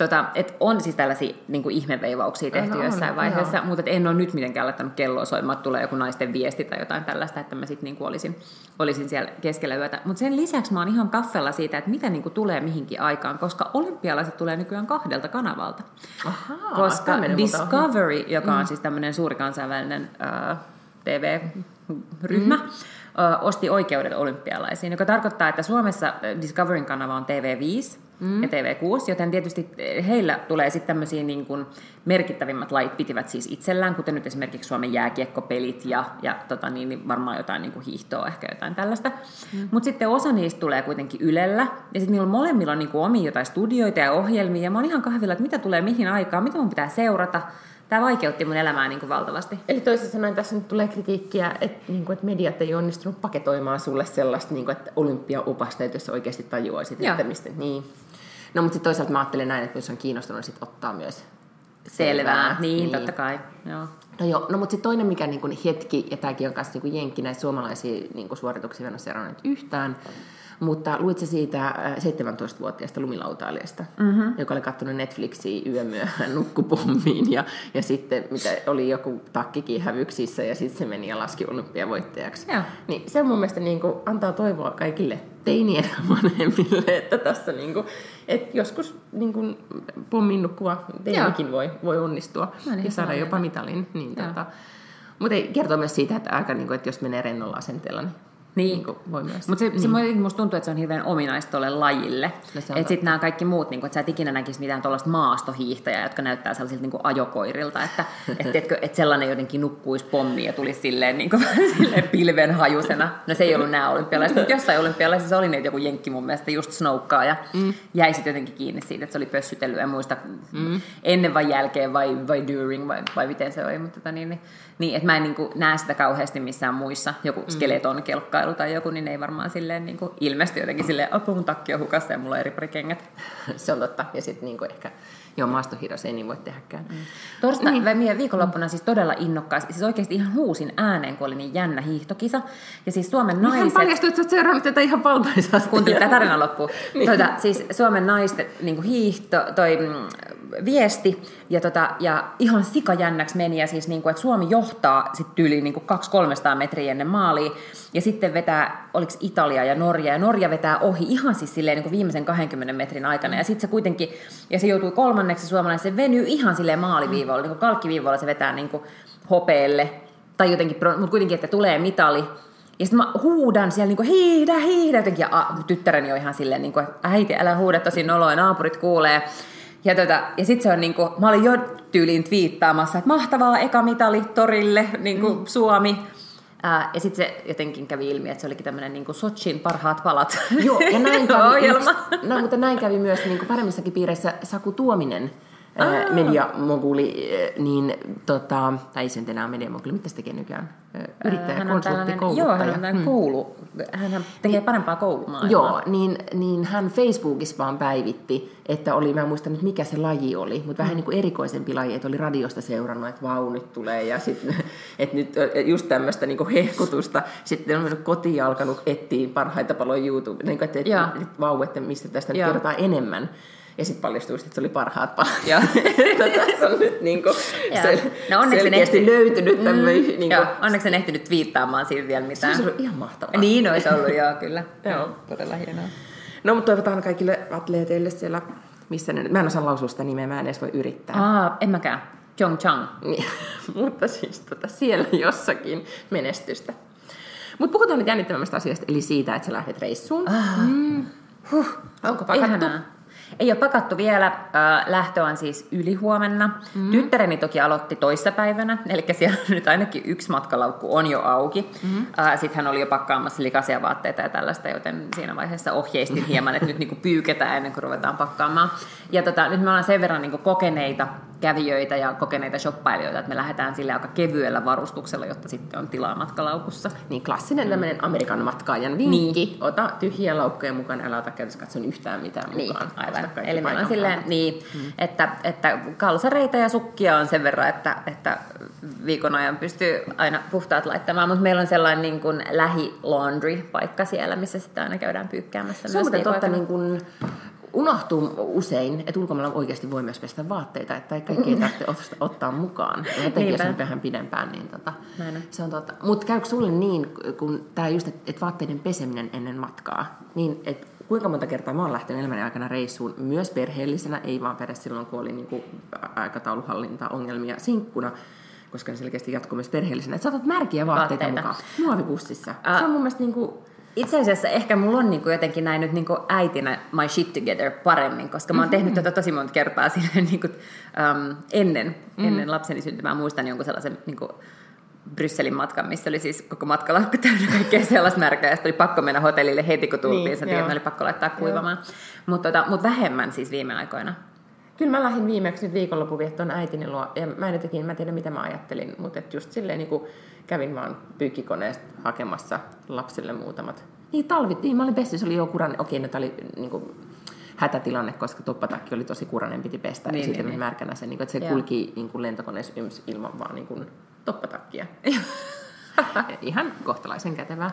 Speaker 2: Tota, et on siis tällaisia niin kuin ihmeveivauksia tehty no, jossain on, vaiheessa, joo. mutta en ole nyt mitenkään laittanut kelloa soimaan, että tulee joku naisten viesti tai jotain tällaista, että mä sitten niin olisin, olisin siellä keskellä yötä. Mutta sen lisäksi mä oon ihan kaffella siitä, että mitä niin kuin tulee mihinkin aikaan, koska olympialaiset tulee nykyään kahdelta kanavalta.
Speaker 1: Ahaa,
Speaker 2: koska Discovery, joka on mm. siis tämmöinen suuri kansainvälinen uh, TV-ryhmä, mm osti oikeudet olympialaisiin, joka tarkoittaa, että Suomessa Discoveryn kanava on TV5, mm. ja TV6, joten tietysti heillä tulee sitten tämmöisiä niin kuin merkittävimmät lait pitivät siis itsellään, kuten nyt esimerkiksi Suomen jääkiekkopelit ja, ja tota niin, niin varmaan jotain niin kuin hiihtoa, ehkä jotain tällaista. Mm. Mutta sitten osa niistä tulee kuitenkin Ylellä, ja sitten niillä molemmilla on niin kuin omia jotain studioita ja ohjelmia, ja mä oon ihan kahvilla, että mitä tulee mihin aikaan, mitä mun pitää seurata, tämä vaikeutti mun elämää niin kuin valtavasti.
Speaker 1: Eli toisin sanoen tässä nyt tulee kritiikkiä, että, niin kuin, että mediat ei onnistunut paketoimaan sulle sellaista, niin kuin, että olympiaopasta, jos oikeasti tajuaisit, että mistä niin. No mutta sitten toisaalta mä ajattelen näin, että jos on kiinnostunut, sitten ottaa myös
Speaker 2: selvää. selvää. Niin, niin, totta kai. Joo.
Speaker 1: No joo, no mutta sitten toinen mikä niin kuin hetki, ja tämäkin on myös niin jenkki näissä suomalaisia niin suorituksia, en ole yhtään, mutta luitse siitä 17-vuotiaasta äh, lumilautailijasta, mm-hmm. joka oli katsonut Netflixiä yömyöhään nukkupommiin ja, ja sitten mitä oli joku takkikin hävyksissä ja sitten se meni ja laski olympiavoittajaksi.
Speaker 2: Joo.
Speaker 1: Niin se mun mielestä niin kuin, antaa toivoa kaikille teinien (laughs) vanhemmille, että tässä niin kuin, että joskus niin kuin, pommin nukkuva teinikin voi, voi onnistua no niin, ja saada jopa mitalin. Niin, tota, mutta kertoo myös siitä, että, aika, niin kuin, että jos menee rennolla asenteella, niin
Speaker 2: Niin. niin voi myös. Mutta se, niin. se musta tuntuu, että se on hirveän ominaista tuolle lajille. Että sitten nämä kaikki muut, niin kun, että sä et ikinä näkisi mitään tuollaista maastohiihtäjää, jotka näyttää sellaisilta niin ajokoirilta, että (laughs) et, et, et sellainen jotenkin nukkuisi pommi ja tulisi silleen, niin kuin, (laughs) silleen pilven hajusena. No se ei ollut nämä olympialaiset, mutta jossain olympialaisissa oli niitä joku jenkki mun mielestä just snoukkaa ja mm. jäi sitten jotenkin kiinni siitä, että se oli pössytellyt ja muista mm. ennen vai jälkeen vai, vai during vai, vai miten se oli. Mutta tota, niin, niin, niin, että mä en niin kuin, näe sitä kauheasti missään muissa, joku mm. skeleton kelkkailu tai joku, niin ei varmaan silleen niin kuin, ilmesty jotenkin silleen, apua mun takki on hukassa ja mulla on eri pari kengät. (laughs)
Speaker 1: se on totta. Ja sitten niin ehkä Joo, maastohiiros ei niin voi tehdäkään. Mm.
Speaker 2: Torsta, niin. viikonloppuna siis todella innokkaasti, siis oikeasti ihan huusin ääneen, kun oli niin jännä hiihtokisa. Ja siis Suomen naiset... Ihan
Speaker 1: paljastui, että olet seurannut tätä ihan valtaisasti.
Speaker 2: Kuuntelin tämä tarina loppuun. (laughs) niin. tuota, siis Suomen naisten niin hiihto, toi mm, viesti, ja, tota, ja ihan sikajännäksi meni, ja siis niin kuin, että Suomi johtaa sitten tyyliin niin 200-300 metriä ennen maalia, ja sitten vetää, oliko Italia ja Norja, ja Norja vetää ohi ihan siis silleen niin kuin viimeisen 20 metrin aikana, ja sitten se kuitenkin, ja se joutui kolmanneksi suomalainen, se venyy ihan silleen maaliviivoilla, niin kuin kalkkiviivoilla se vetää niin kuin hopeelle, tai jotenkin, mutta kuitenkin, että tulee mitali, ja sitten mä huudan siellä niinku hiihdä, hiihdä jotenkin. Ja a, tyttäreni on ihan silleen, niinku, äiti älä huuda tosi noloa, naapurit kuulee. Ja, tota, ja sitten se on niinku, mä olin jo tyyliin twiittaamassa, että mahtavaa eka mitali torille, niinku mm. Suomi. Ää, ja sitten se jotenkin kävi ilmi, että se olikin tämmöinen niin Sochin parhaat palat (laughs)
Speaker 1: Joo, ja näin (laughs) kävi, yks, no, mutta näin kävi myös niin kuin paremmissakin piireissä Saku Tuominen, Aa. mediamoguli, niin tota, tai ei se enää mediamoguli, mitä se tekee nykyään? Yrittäjä, konsultti, kouluttaja.
Speaker 2: Joo, hän on hmm. koulu, hän tekee parempaa koulumaailmaa.
Speaker 1: Joo, niin, niin hän Facebookissa vaan päivitti, että oli, mä en muista nyt mikä se laji oli, mutta vähän mm. niin kuin erikoisempi laji, että oli radiosta seurannut, että vau, nyt tulee, ja sitten, (laughs) että nyt just tämmöistä niin hehkutusta, sitten on mennyt kotiin ja alkanut etsiä parhaita paloja YouTube, niin kuin, että, että, että vau, että mistä tästä nyt kerrotaan enemmän. Ja sitten paljastui, että se oli parhaat pahat. Ja (laughs) tässä on nyt niin kuin se, no onneksi selkeästi ehti... löytynyt tämmöinen. Mm, niin
Speaker 2: onneksi en ehtinyt viittaamaan siitä vielä mitään.
Speaker 1: Se olisi ollut ihan mahtavaa.
Speaker 2: Niin olisi ollut, joo, kyllä. (laughs) joo. Todella hienoa.
Speaker 1: No, mutta toivotaan kaikille atleeteille siellä, missä ne... Mä en osaa lausua sitä nimeä, mä en edes voi yrittää.
Speaker 2: Aa, en mäkään. Chang.
Speaker 1: Niin, (laughs) mutta siis tota, siellä jossakin menestystä. Mutta puhutaan nyt jännittävämmästä asiasta, eli siitä, että sä lähdet reissuun.
Speaker 2: Ah. Mm. Huh. Onko pakattu? Ihanaa. Ei ole pakattu vielä. Lähtö on siis ylihuomenna. Mm. Tyttäreni toki aloitti toissapäivänä, eli siellä (laughs) nyt ainakin yksi matkalaukku on jo auki. Mm. Sitten hän oli jo pakkaamassa likaisia vaatteita ja tällaista, joten siinä vaiheessa ohjeistin hieman, että nyt niinku pyyketään ennen kuin ruvetaan pakkaamaan. Ja tota, nyt me ollaan sen verran niinku kokeneita kävijöitä ja kokeneita shoppailijoita, että me lähdetään sille aika kevyellä varustuksella, jotta sitten on tilaa matkalaukussa.
Speaker 1: Niin klassinen mm. tämmöinen Amerikan matkaajan vinkki. Niin. Ota tyhjiä laukkuja mukaan, älä ota käytössä katson yhtään mitään
Speaker 2: niin,
Speaker 1: mukaan.
Speaker 2: Aivan. Eli meillä on silleen, niin, mm. että, että kalsareita ja sukkia on sen verran, että, että viikon ajan pystyy aina puhtaat laittamaan, mutta meillä on sellainen niin kuin lähi-laundry-paikka siellä, missä sitten aina käydään pyykkäämässä.
Speaker 1: Se on totta, niin kuin, unohtuu usein, että ulkomailla oikeasti voi myös pestä vaatteita, että kaikki ei tarvitse ottaa mukaan. Ja etenkin jos on vähän pidempään, niin tota, se on totta. Mutta käykö sulle niin, kun tämä just, että et vaatteiden peseminen ennen matkaa, niin että kuinka monta kertaa mä oon lähtenyt elämäni aikana reissuun myös perheellisenä, ei vaan perässä silloin, kun oli niinku aikatauluhallinta-ongelmia sinkkuna, koska ne selkeästi jatkuu myös perheellisenä. Että saatat märkiä vaatteita, vaatteita. mukaan muovipussissa. Uh, se on mun mielestä niinku
Speaker 2: itse asiassa ehkä mulla on niinku jotenkin näin nyt niinku äitinä my shit together paremmin, koska mä oon tehnyt tätä tosi monta kertaa (laughs) silleen niinku, um, ennen, mm-hmm. ennen lapseni syntymää. Muistan jonkun sellaisen niinku, Brysselin matkan, missä oli siis koko matkalaukku täynnä kaikkea sellaista märkää, ja oli pakko mennä hotellille heti, kun tultiin, niin, että oli pakko laittaa kuivamaan. Mutta tota, mut vähemmän siis viime aikoina.
Speaker 1: Kyllä mä lähdin viimeksi nyt viikonlopun viettoon äitini luo, ja mä en jotenkin, mä en tiedä mitä mä ajattelin, mutta just silleen niin kuin kävin vaan pyykkikoneesta hakemassa lapsille muutamat. Niin talvit, niin mä olin pesty, se oli jo kuranen, okei, no oli niin kuin, hätätilanne, koska tuppatakki oli tosi kuranen, piti pestä, niin, ja sitten niin, niin. märkänä se, niin kuin, että se Joo. kulki niin kuin lentokoneessa yms ilman vaan niin kuin, toppatakkia. (laughs) Ihan kohtalaisen kätevää.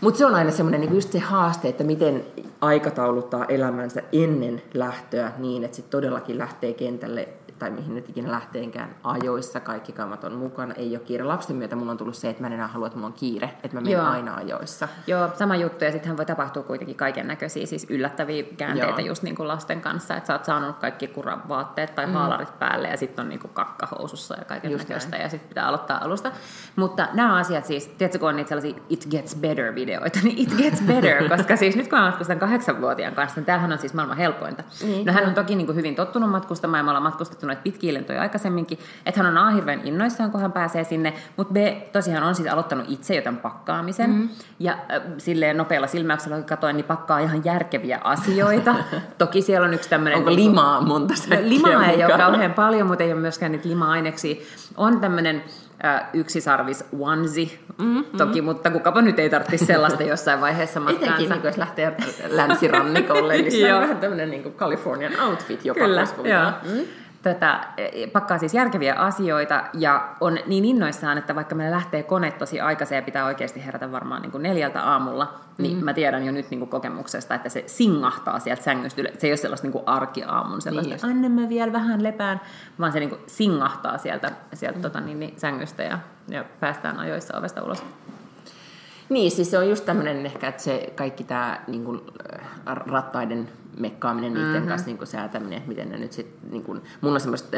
Speaker 1: Mutta se on aina semmoinen niin just se haaste, että miten aikatauluttaa elämänsä ennen lähtöä niin, että sitten todellakin lähtee kentälle tai mihin nyt ikinä lähteenkään ajoissa, kaikki kammat on mukana, ei ole kiire. Lapsen myötä mulla on tullut se, että mä en enää halua, että mulla on kiire, että mä menen Joo. aina ajoissa.
Speaker 2: Joo, sama juttu, ja sittenhän voi tapahtua kuitenkin kaiken näköisiä siis yllättäviä käänteitä Joo. just niin kuin lasten kanssa, että sä oot saanut kaikki kuran vaatteet tai mm. haalarit päälle, ja sitten on niin kuin kakkahousussa ja kaiken just näköistä, näin. ja sitten pitää aloittaa alusta. Mutta nämä asiat siis, tiedätkö, kun on niitä sellaisia It Gets Better-videoita, (laughs) niin It Gets Better, (laughs) koska siis nyt kun mä matkustan kahdeksanvuotiaan kanssa, niin tämähän on siis maailman helpointa. Niin, no hän on toki niin kuin hyvin tottunut matkustamaan ja me ollaan matkustettu näitä pitkiä lentoja aikaisemminkin, että hän on A hirveän innoissaan, kun hän pääsee sinne, mutta B tosiaan on siis aloittanut itse joten pakkaamisen mm. ja äh, silleen nopealla silmäyksellä kun katoin, niin pakkaa ihan järkeviä asioita. (laughs) toki siellä on yksi tämmöinen...
Speaker 1: Onko niin limaa monta no,
Speaker 2: Limaa ei ole kauhean paljon, mutta ei ole myöskään niitä lima-aineksia. On tämmöinen äh, yksisarvis onesie, mm-hmm. toki, mutta kukapa nyt ei tarvitsisi sellaista jossain vaiheessa (laughs)
Speaker 1: matkaansa. Etenkin, niin jos lähtee länsirannikolle, niin se on (laughs) vähän tämmöinen niin Californian outfit jopa.
Speaker 2: Kyllä, joo. Mm tätä, e, pakkaa siis järkeviä asioita ja on niin innoissaan, että vaikka meillä lähtee kone tosi aikaisin ja pitää oikeasti herätä varmaan niin kuin neljältä aamulla, niin mm. mä tiedän jo nyt niin kuin kokemuksesta, että se singahtaa sieltä sängystä. Se ei ole sellaista niin kuin arkiaamun sellaista, niin. anna mä vielä vähän lepään, vaan se niin kuin singahtaa sieltä, sieltä mm. tota, niin, niin, sängystä ja, ja päästään ajoissa ovesta ulos.
Speaker 1: Niin, siis se on just tämmöinen ehkä, että se kaikki tämä niin kuin, rattaiden mekkaaminen niiden mm-hmm. kanssa niin kuin säätäminen, että miten ne nyt sitten, niin kuin, mun on semmoista,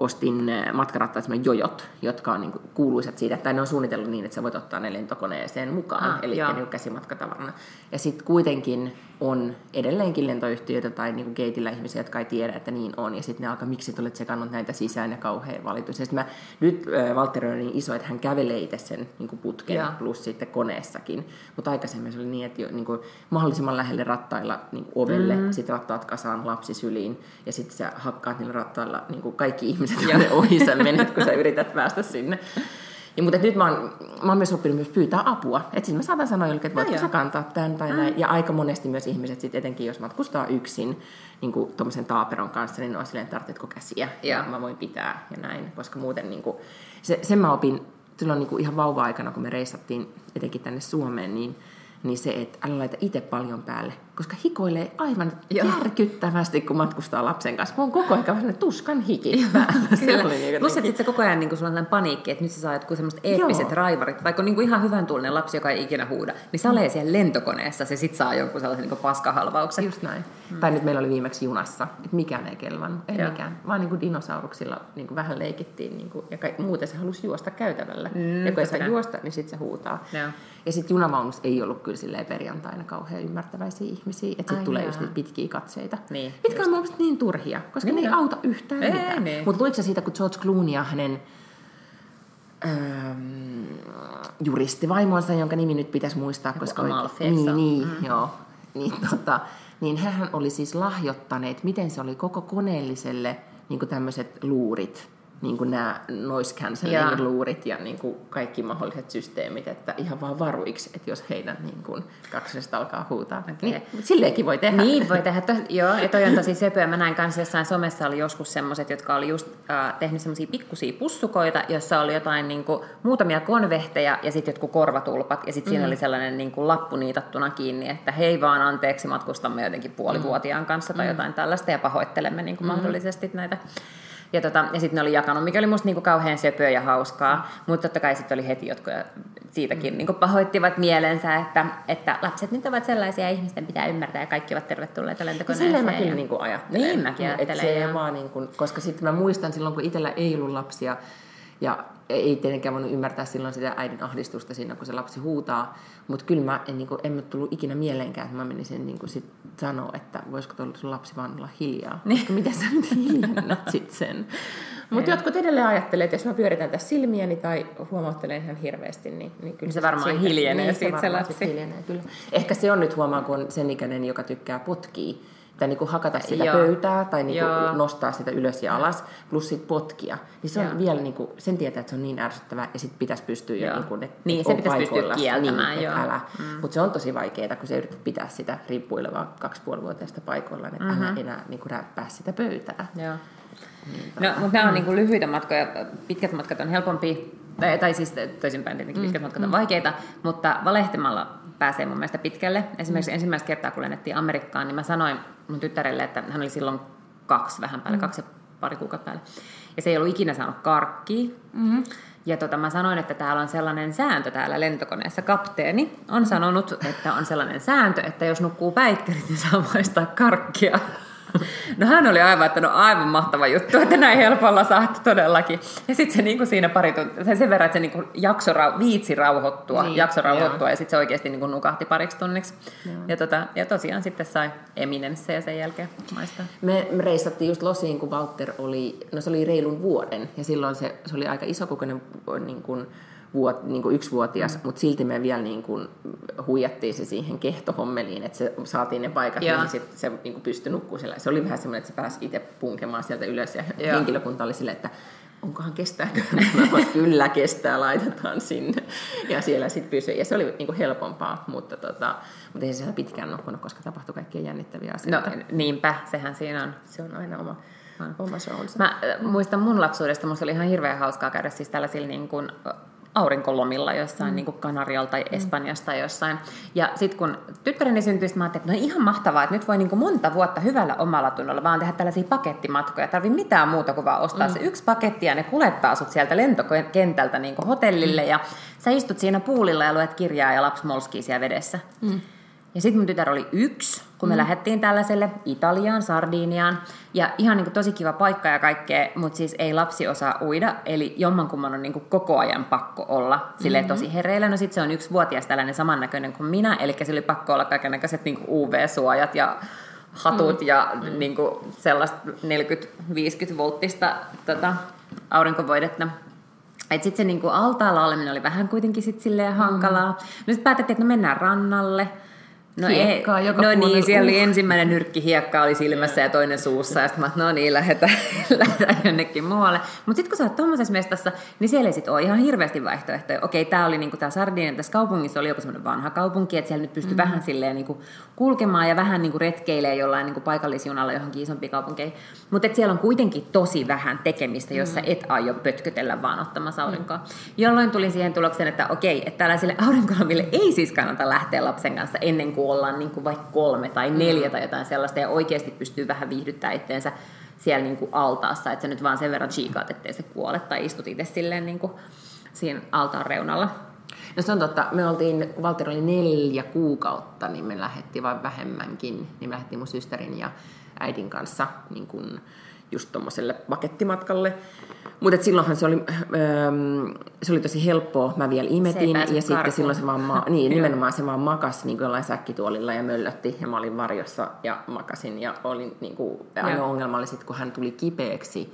Speaker 1: ostin eh, matkarattaat jojot, jotka on niin kuin, kuuluisat siitä, että ne on suunnitellut niin, että sä voit ottaa ne lentokoneeseen mukaan, ah, eli niin käsimatkatavarana. Ja sitten kuitenkin on edelleenkin lentoyhtiöitä tai niin keitillä ihmisiä, jotka ei tiedä, että niin on, ja sitten ne alkaa, miksi et olet sekannut näitä sisään ja kauhean valitus. Ja mä, nyt äh, Valtteri on niin iso, että hän kävelee itse sen niin kuin putken ja. plus sitten koneessakin, mutta aikaisemmin se oli niin, että jo, niin kuin, mahdollisimman lähelle rattailla niin kuin ovelle, mm-hmm. sitten rattaat kasaan lapsi syliin, ja sitten sä hakkaat niillä rattailla niin kuin kaikki ihmiset (laughs) ihmiset ohi sä menet, kun sä yrität päästä sinne. Ja, mutta nyt mä oon, mä oon myös oppinut myös pyytää apua. Että siis mä saatan sanoa jollekin, että voitko sä kantaa tämän tai näin. Ja aika monesti myös ihmiset, sit etenkin jos matkustaa yksin, niin kuin tuommoisen taaperon kanssa, niin on silleen, tarvitsetko käsiä ja. ja mä voin pitää ja näin. Koska muuten niin kuin, se, sen mä opin silloin niin kuin ihan vauva-aikana, kun me reissattiin etenkin tänne Suomeen, niin niin se, että älä laita itse paljon päälle, koska hikoilee aivan Joo. järkyttävästi, kun matkustaa lapsen kanssa, kun on koko ajan vähän tuskan hiki
Speaker 2: päällä. (laughs) Niin Plus, että se koko ajan niin sulla on paniikki, että nyt sä saa jotkut semmoiset eeppiset Joo. raivarit, vaikka on niin kuin ihan hyvän tuulinen lapsi, joka ei ikinä huuda, niin salee mm. siellä lentokoneessa, se sit saa jonkun sellaisen niin paskahalvauksen.
Speaker 1: Just näin. Mm. Tai nyt meillä oli viimeksi junassa, että mikään ei kelvannut, ei Joo. mikään, vaan niin kuin dinosauruksilla niin kuin vähän leikittiin, niin kuin, ja ka- muuten se halusi juosta käytävällä. Mm, ja kun ei saa juosta, niin sitten se huutaa. Joo. Ja sitten junavaunussa ei ollut kyllä perjantaina kauhean ymmärtäväisiä ihmisiä, että sitten tulee just niitä pitkiä katseita. Niin, Mitkä on mielestäni niin turhia, koska niin, ne ei auta yhtään ei, mitään. Niin. Mutta luitko siitä, kun George Clooney ja hänen ähm, juristivaimonsa, jonka nimi nyt pitäisi muistaa, Joku koska...
Speaker 2: Amalfi,
Speaker 1: niin, niin mm. joo. Niin, tota, niin hän oli siis lahjoittaneet, miten se oli koko koneelliselle niin tämmöiset luurit, niin kuin nämä noise cancelling luurit ja niin kuin kaikki mahdolliset systeemit, että ihan vaan varuiksi, että jos heidän niin kuin kaksesta alkaa huutaa. Niin, silleenkin voi tehdä.
Speaker 2: Niin, voi tehdä. To, joo, ja toi on tosi söpöä. Mä näin kanssa jossain somessa oli joskus semmoiset, jotka oli just äh, tehnyt semmoisia pikkusia pussukoita, jossa oli jotain niin kuin, muutamia konvehteja ja sitten jotkut korvatulpat. Ja sitten mm. siinä oli sellainen niin kuin, lappu niitattuna kiinni, että hei vaan anteeksi, matkustamme jotenkin puolivuotiaan kanssa tai mm. jotain tällaista ja pahoittelemme niin kuin, mm. mahdollisesti näitä ja, tota, ja sitten ne oli jakanut, mikä oli musta niinku kauhean söpöä ja hauskaa. Mm. Mutta totta kai sitten oli heti jotkut siitäkin mm. niinku pahoittivat mielensä, että, että lapset nyt ovat sellaisia ihmisten pitää ymmärtää ja kaikki ovat tervetulleita lentokoneeseen.
Speaker 1: silleen mäkin ja... niinku ajattelen.
Speaker 2: Niin mäkin ajattelen. Se
Speaker 1: ja... vaan niinku, koska sitten mä muistan silloin, kun itsellä ei ollut lapsia ja ei tietenkään voinut ymmärtää silloin sitä äidin ahdistusta siinä, kun se lapsi huutaa. Mutta kyllä mä en, niin kuin, en tullut ikinä mieleenkään, että mä menisin niin kuin sit sanoa, että voisiko tuolla sun lapsi vaan olla hiljaa. Niin. Koska miten sä nyt hiljennät sit sen? Mutta jotkut edelleen ajattelee, että jos mä pyöritän tässä silmiäni tai huomauttelen ihan hirveästi, niin, niin kyllä
Speaker 2: se varmaan siitä, hiljenee niin,
Speaker 1: siitä se, se lapsi. Hiljenee, kyllä. Ehkä se on nyt huomaa, kun on sen ikäinen, joka tykkää potkii tai niin kuin hakata sitä Joo. pöytää tai niin kuin nostaa sitä ylös ja alas, plus sit potkia. Niin se on Joo. vielä, niin kuin, sen tietää, että se on niin ärsyttävää ja sitten pitäisi pystyä jo niin kuin,
Speaker 2: että Niin, se pitäisi pystyä kieltämään,
Speaker 1: niin, älä. Mm. Mutta se on tosi vaikeaa, kun se yrität pitää sitä riippuilevaa kaksipuolivuotiaista paikoillaan, että mm-hmm. älä enää niin kuin räppää sitä pöytää.
Speaker 2: Joo. Niin, no, mutta nämä on niin kuin lyhyitä matkoja, pitkät matkat on helpompi, tai, tai siis toisinpäin tietenkin mm. pitkät matkat on mm. vaikeita, mutta valehtimalla pääsee mun mielestä pitkälle. Esimerkiksi mm. ensimmäistä kertaa, kun lennettiin Amerikkaan, niin mä sanoin mun tyttärelle, että hän oli silloin kaksi, vähän päälle mm. kaksi pari kuukautta päälle. Ja se ei ollut ikinä saanut karkkia. Mm-hmm. Ja tota, mä sanoin, että täällä on sellainen sääntö täällä lentokoneessa. Kapteeni on sanonut, että on sellainen sääntö, että jos nukkuu päikkerit, niin saa maistaa karkkia. (laughs) No hän oli aivan, että no aivan mahtava juttu, että näin helpolla saat todellakin. Ja sitten se niinku siinä pari tuntia, sen verran, että se niinku jakso, viitsi rauhoittua, niin, jakso rauhoittua joo. ja sitten se oikeasti niinku nukahti pariksi tunniksi. Ja, tota, ja tosiaan sitten sai ja sen jälkeen maistaa.
Speaker 1: Me, me reissattiin just Losiin, kun Walter oli, no se oli reilun vuoden ja silloin se, se oli aika isokokoinen niin kuin, vuot, niin kuin yksivuotias, mm. mutta silti me vielä niin kuin huijattiin se siihen kehtohommeliin, että se saatiin ne paikat, ja. niin sit se niin kuin pystyi nukkumaan. Se oli vähän semmoinen, että se pääsi itse punkemaan sieltä ylös ja, ja. henkilökunta oli silleen, että onkohan kestääkö? (laughs) kyllä kestää, laitetaan sinne. Ja siellä sitten pysyi. Ja se oli niinku helpompaa, mutta, tota, mutta ei se siellä pitkään nukkunut, koska tapahtui kaikkia jännittäviä asioita.
Speaker 2: No niinpä, sehän siinä on.
Speaker 1: Se on aina oma, oma showlsa.
Speaker 2: Mä äh, muistan mun lapsuudesta, musta oli ihan hirveän hauskaa käydä siis tällaisilla niin kuin aurinkolomilla jossain mm. niin Kanarialla tai mm. Espanjassa tai jossain. Ja sitten kun tyttäreni syntyi, mä ajattelin, että no ihan mahtavaa, että nyt voi niin monta vuotta hyvällä omalla tunnolla vaan tehdä tällaisia pakettimatkoja. Tarvii mitään muuta kuin vaan ostaa mm. se yksi paketti ja ne kulettaa sut sieltä lentokentältä niin hotellille mm. ja sä istut siinä puulilla ja luet kirjaa ja lapsi molskii siellä vedessä. Mm. Ja sitten mun tytär oli yksi, kun me mm. lähdettiin tällaiselle Italiaan, Sardiniaan. Ja ihan niin kuin tosi kiva paikka ja kaikkea, mutta siis ei lapsi osaa uida. Eli jommankumman on niin kuin koko ajan pakko olla sille mm-hmm. tosi hereillä. No sitten se on yksi vuotias tällainen samannäköinen kuin minä. Eli se oli pakko olla kaikenlaiset niin UV-suojat ja hatut mm. ja mm. niin kuin sellaista 40-50 volttista tota, aurinkovoidetta. Sitten se niin kuin altaalla oleminen oli vähän kuitenkin sit silleen hankalaa. Mm. No sitten päätettiin, että no mennään rannalle.
Speaker 1: No, hiekkaa
Speaker 2: ei, joka no niin, siellä oli ensimmäinen nyrkki hiekka oli silmässä ja toinen suussa, ja sitten mä no niin, lähdetään, (laughs) lähdetään jonnekin muualle. Mutta sitten kun sä oot tuommoisessa mestassa, niin siellä ei sitten ole ihan hirveästi vaihtoehtoja. Okei, tämä oli niinku tämä Sardinian, tässä kaupungissa oli joku semmoinen vanha kaupunki, että siellä nyt pystyy mm-hmm. vähän silleen niinku kulkemaan ja vähän niinku retkeilee jollain niinku paikallisjunalla johonkin isompiin kaupunkeihin. Mutta siellä on kuitenkin tosi vähän tekemistä, jos mm-hmm. et aio pötkötellä vaan ottamassa aurinkoa. Mm-hmm. Jolloin tulin siihen tulokseen, että okei, että tällaisille (laughs) aurinkolamille ei siis kannata lähteä lapsen kanssa ennen kuin ollaan niin kuin vaikka kolme tai neljä mm. tai jotain sellaista ja oikeasti pystyy vähän viihdyttämään itteensä siellä niin kuin altaassa, että sä nyt vaan sen verran chiikaat, ettei se kuole tai istut itse silleen niin kuin siinä altaan reunalla.
Speaker 1: No se on totta. Me oltiin, kun Valtteri oli neljä kuukautta, niin me lähdettiin vain vähemmänkin. Niin me lähdettiin mun systerin ja äidin kanssa niin kuin just tuommoiselle pakettimatkalle. Mutta silloinhan se oli, öö, se oli tosi helppoa, mä vielä imetin ja sitten silloin se vaan, ma- niin (laughs) nimenomaan se vaan makasi niin jollain säkkituolilla ja möllötti. Ja mä olin varjossa ja makasin ja olin niin kuin, ainoa ongelma oli sitten kun hän tuli kipeäksi,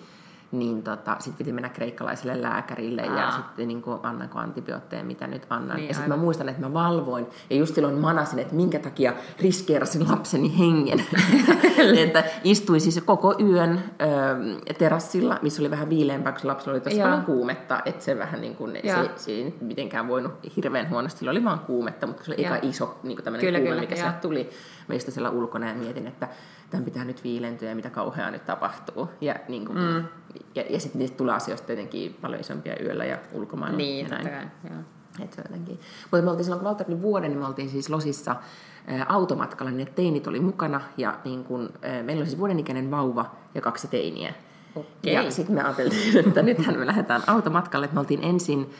Speaker 1: niin tota, sitten piti mennä kreikkalaiselle lääkärille Aa. ja sitten niin kuin, annanko antibiootteja, mitä nyt annan. Niin, ja sitten mä muistan, että mä valvoin ja just silloin manasin, että minkä takia riskeerasin lapseni hengen. (laughs) että istuin siis koko yön ö, terassilla, missä oli vähän viileämpää, kun lapsi oli tosi paljon kuumetta, että se vähän niin kuin, se, se ei mitenkään voinut hirveän huonosti, sillä oli vaan kuumetta, mutta se oli eka iso niin kuin tämmöinen kuume, kyllä, mikä sieltä tuli. Mä istuin siellä ulkona ja mietin, että tämän pitää nyt viilentyä ja mitä kauheaa nyt tapahtuu. Ja, niin kuin, mm. ja, ja sitten niistä tulee asioista tietenkin paljon isompia yöllä ja ulkomailla.
Speaker 2: Niin,
Speaker 1: ja
Speaker 2: näin. Kai,
Speaker 1: Et jotenkin. Mutta me oltiin silloin, kun Valtteri oli vuoden, niin me oltiin siis Losissa automatkalla, niin teinit oli mukana ja niin kun, meillä oli siis vuoden ikäinen vauva ja kaksi teiniä. Okay. Ja sitten me ajateltiin, (laughs) että nythän me lähdetään automatkalle, että me oltiin ensin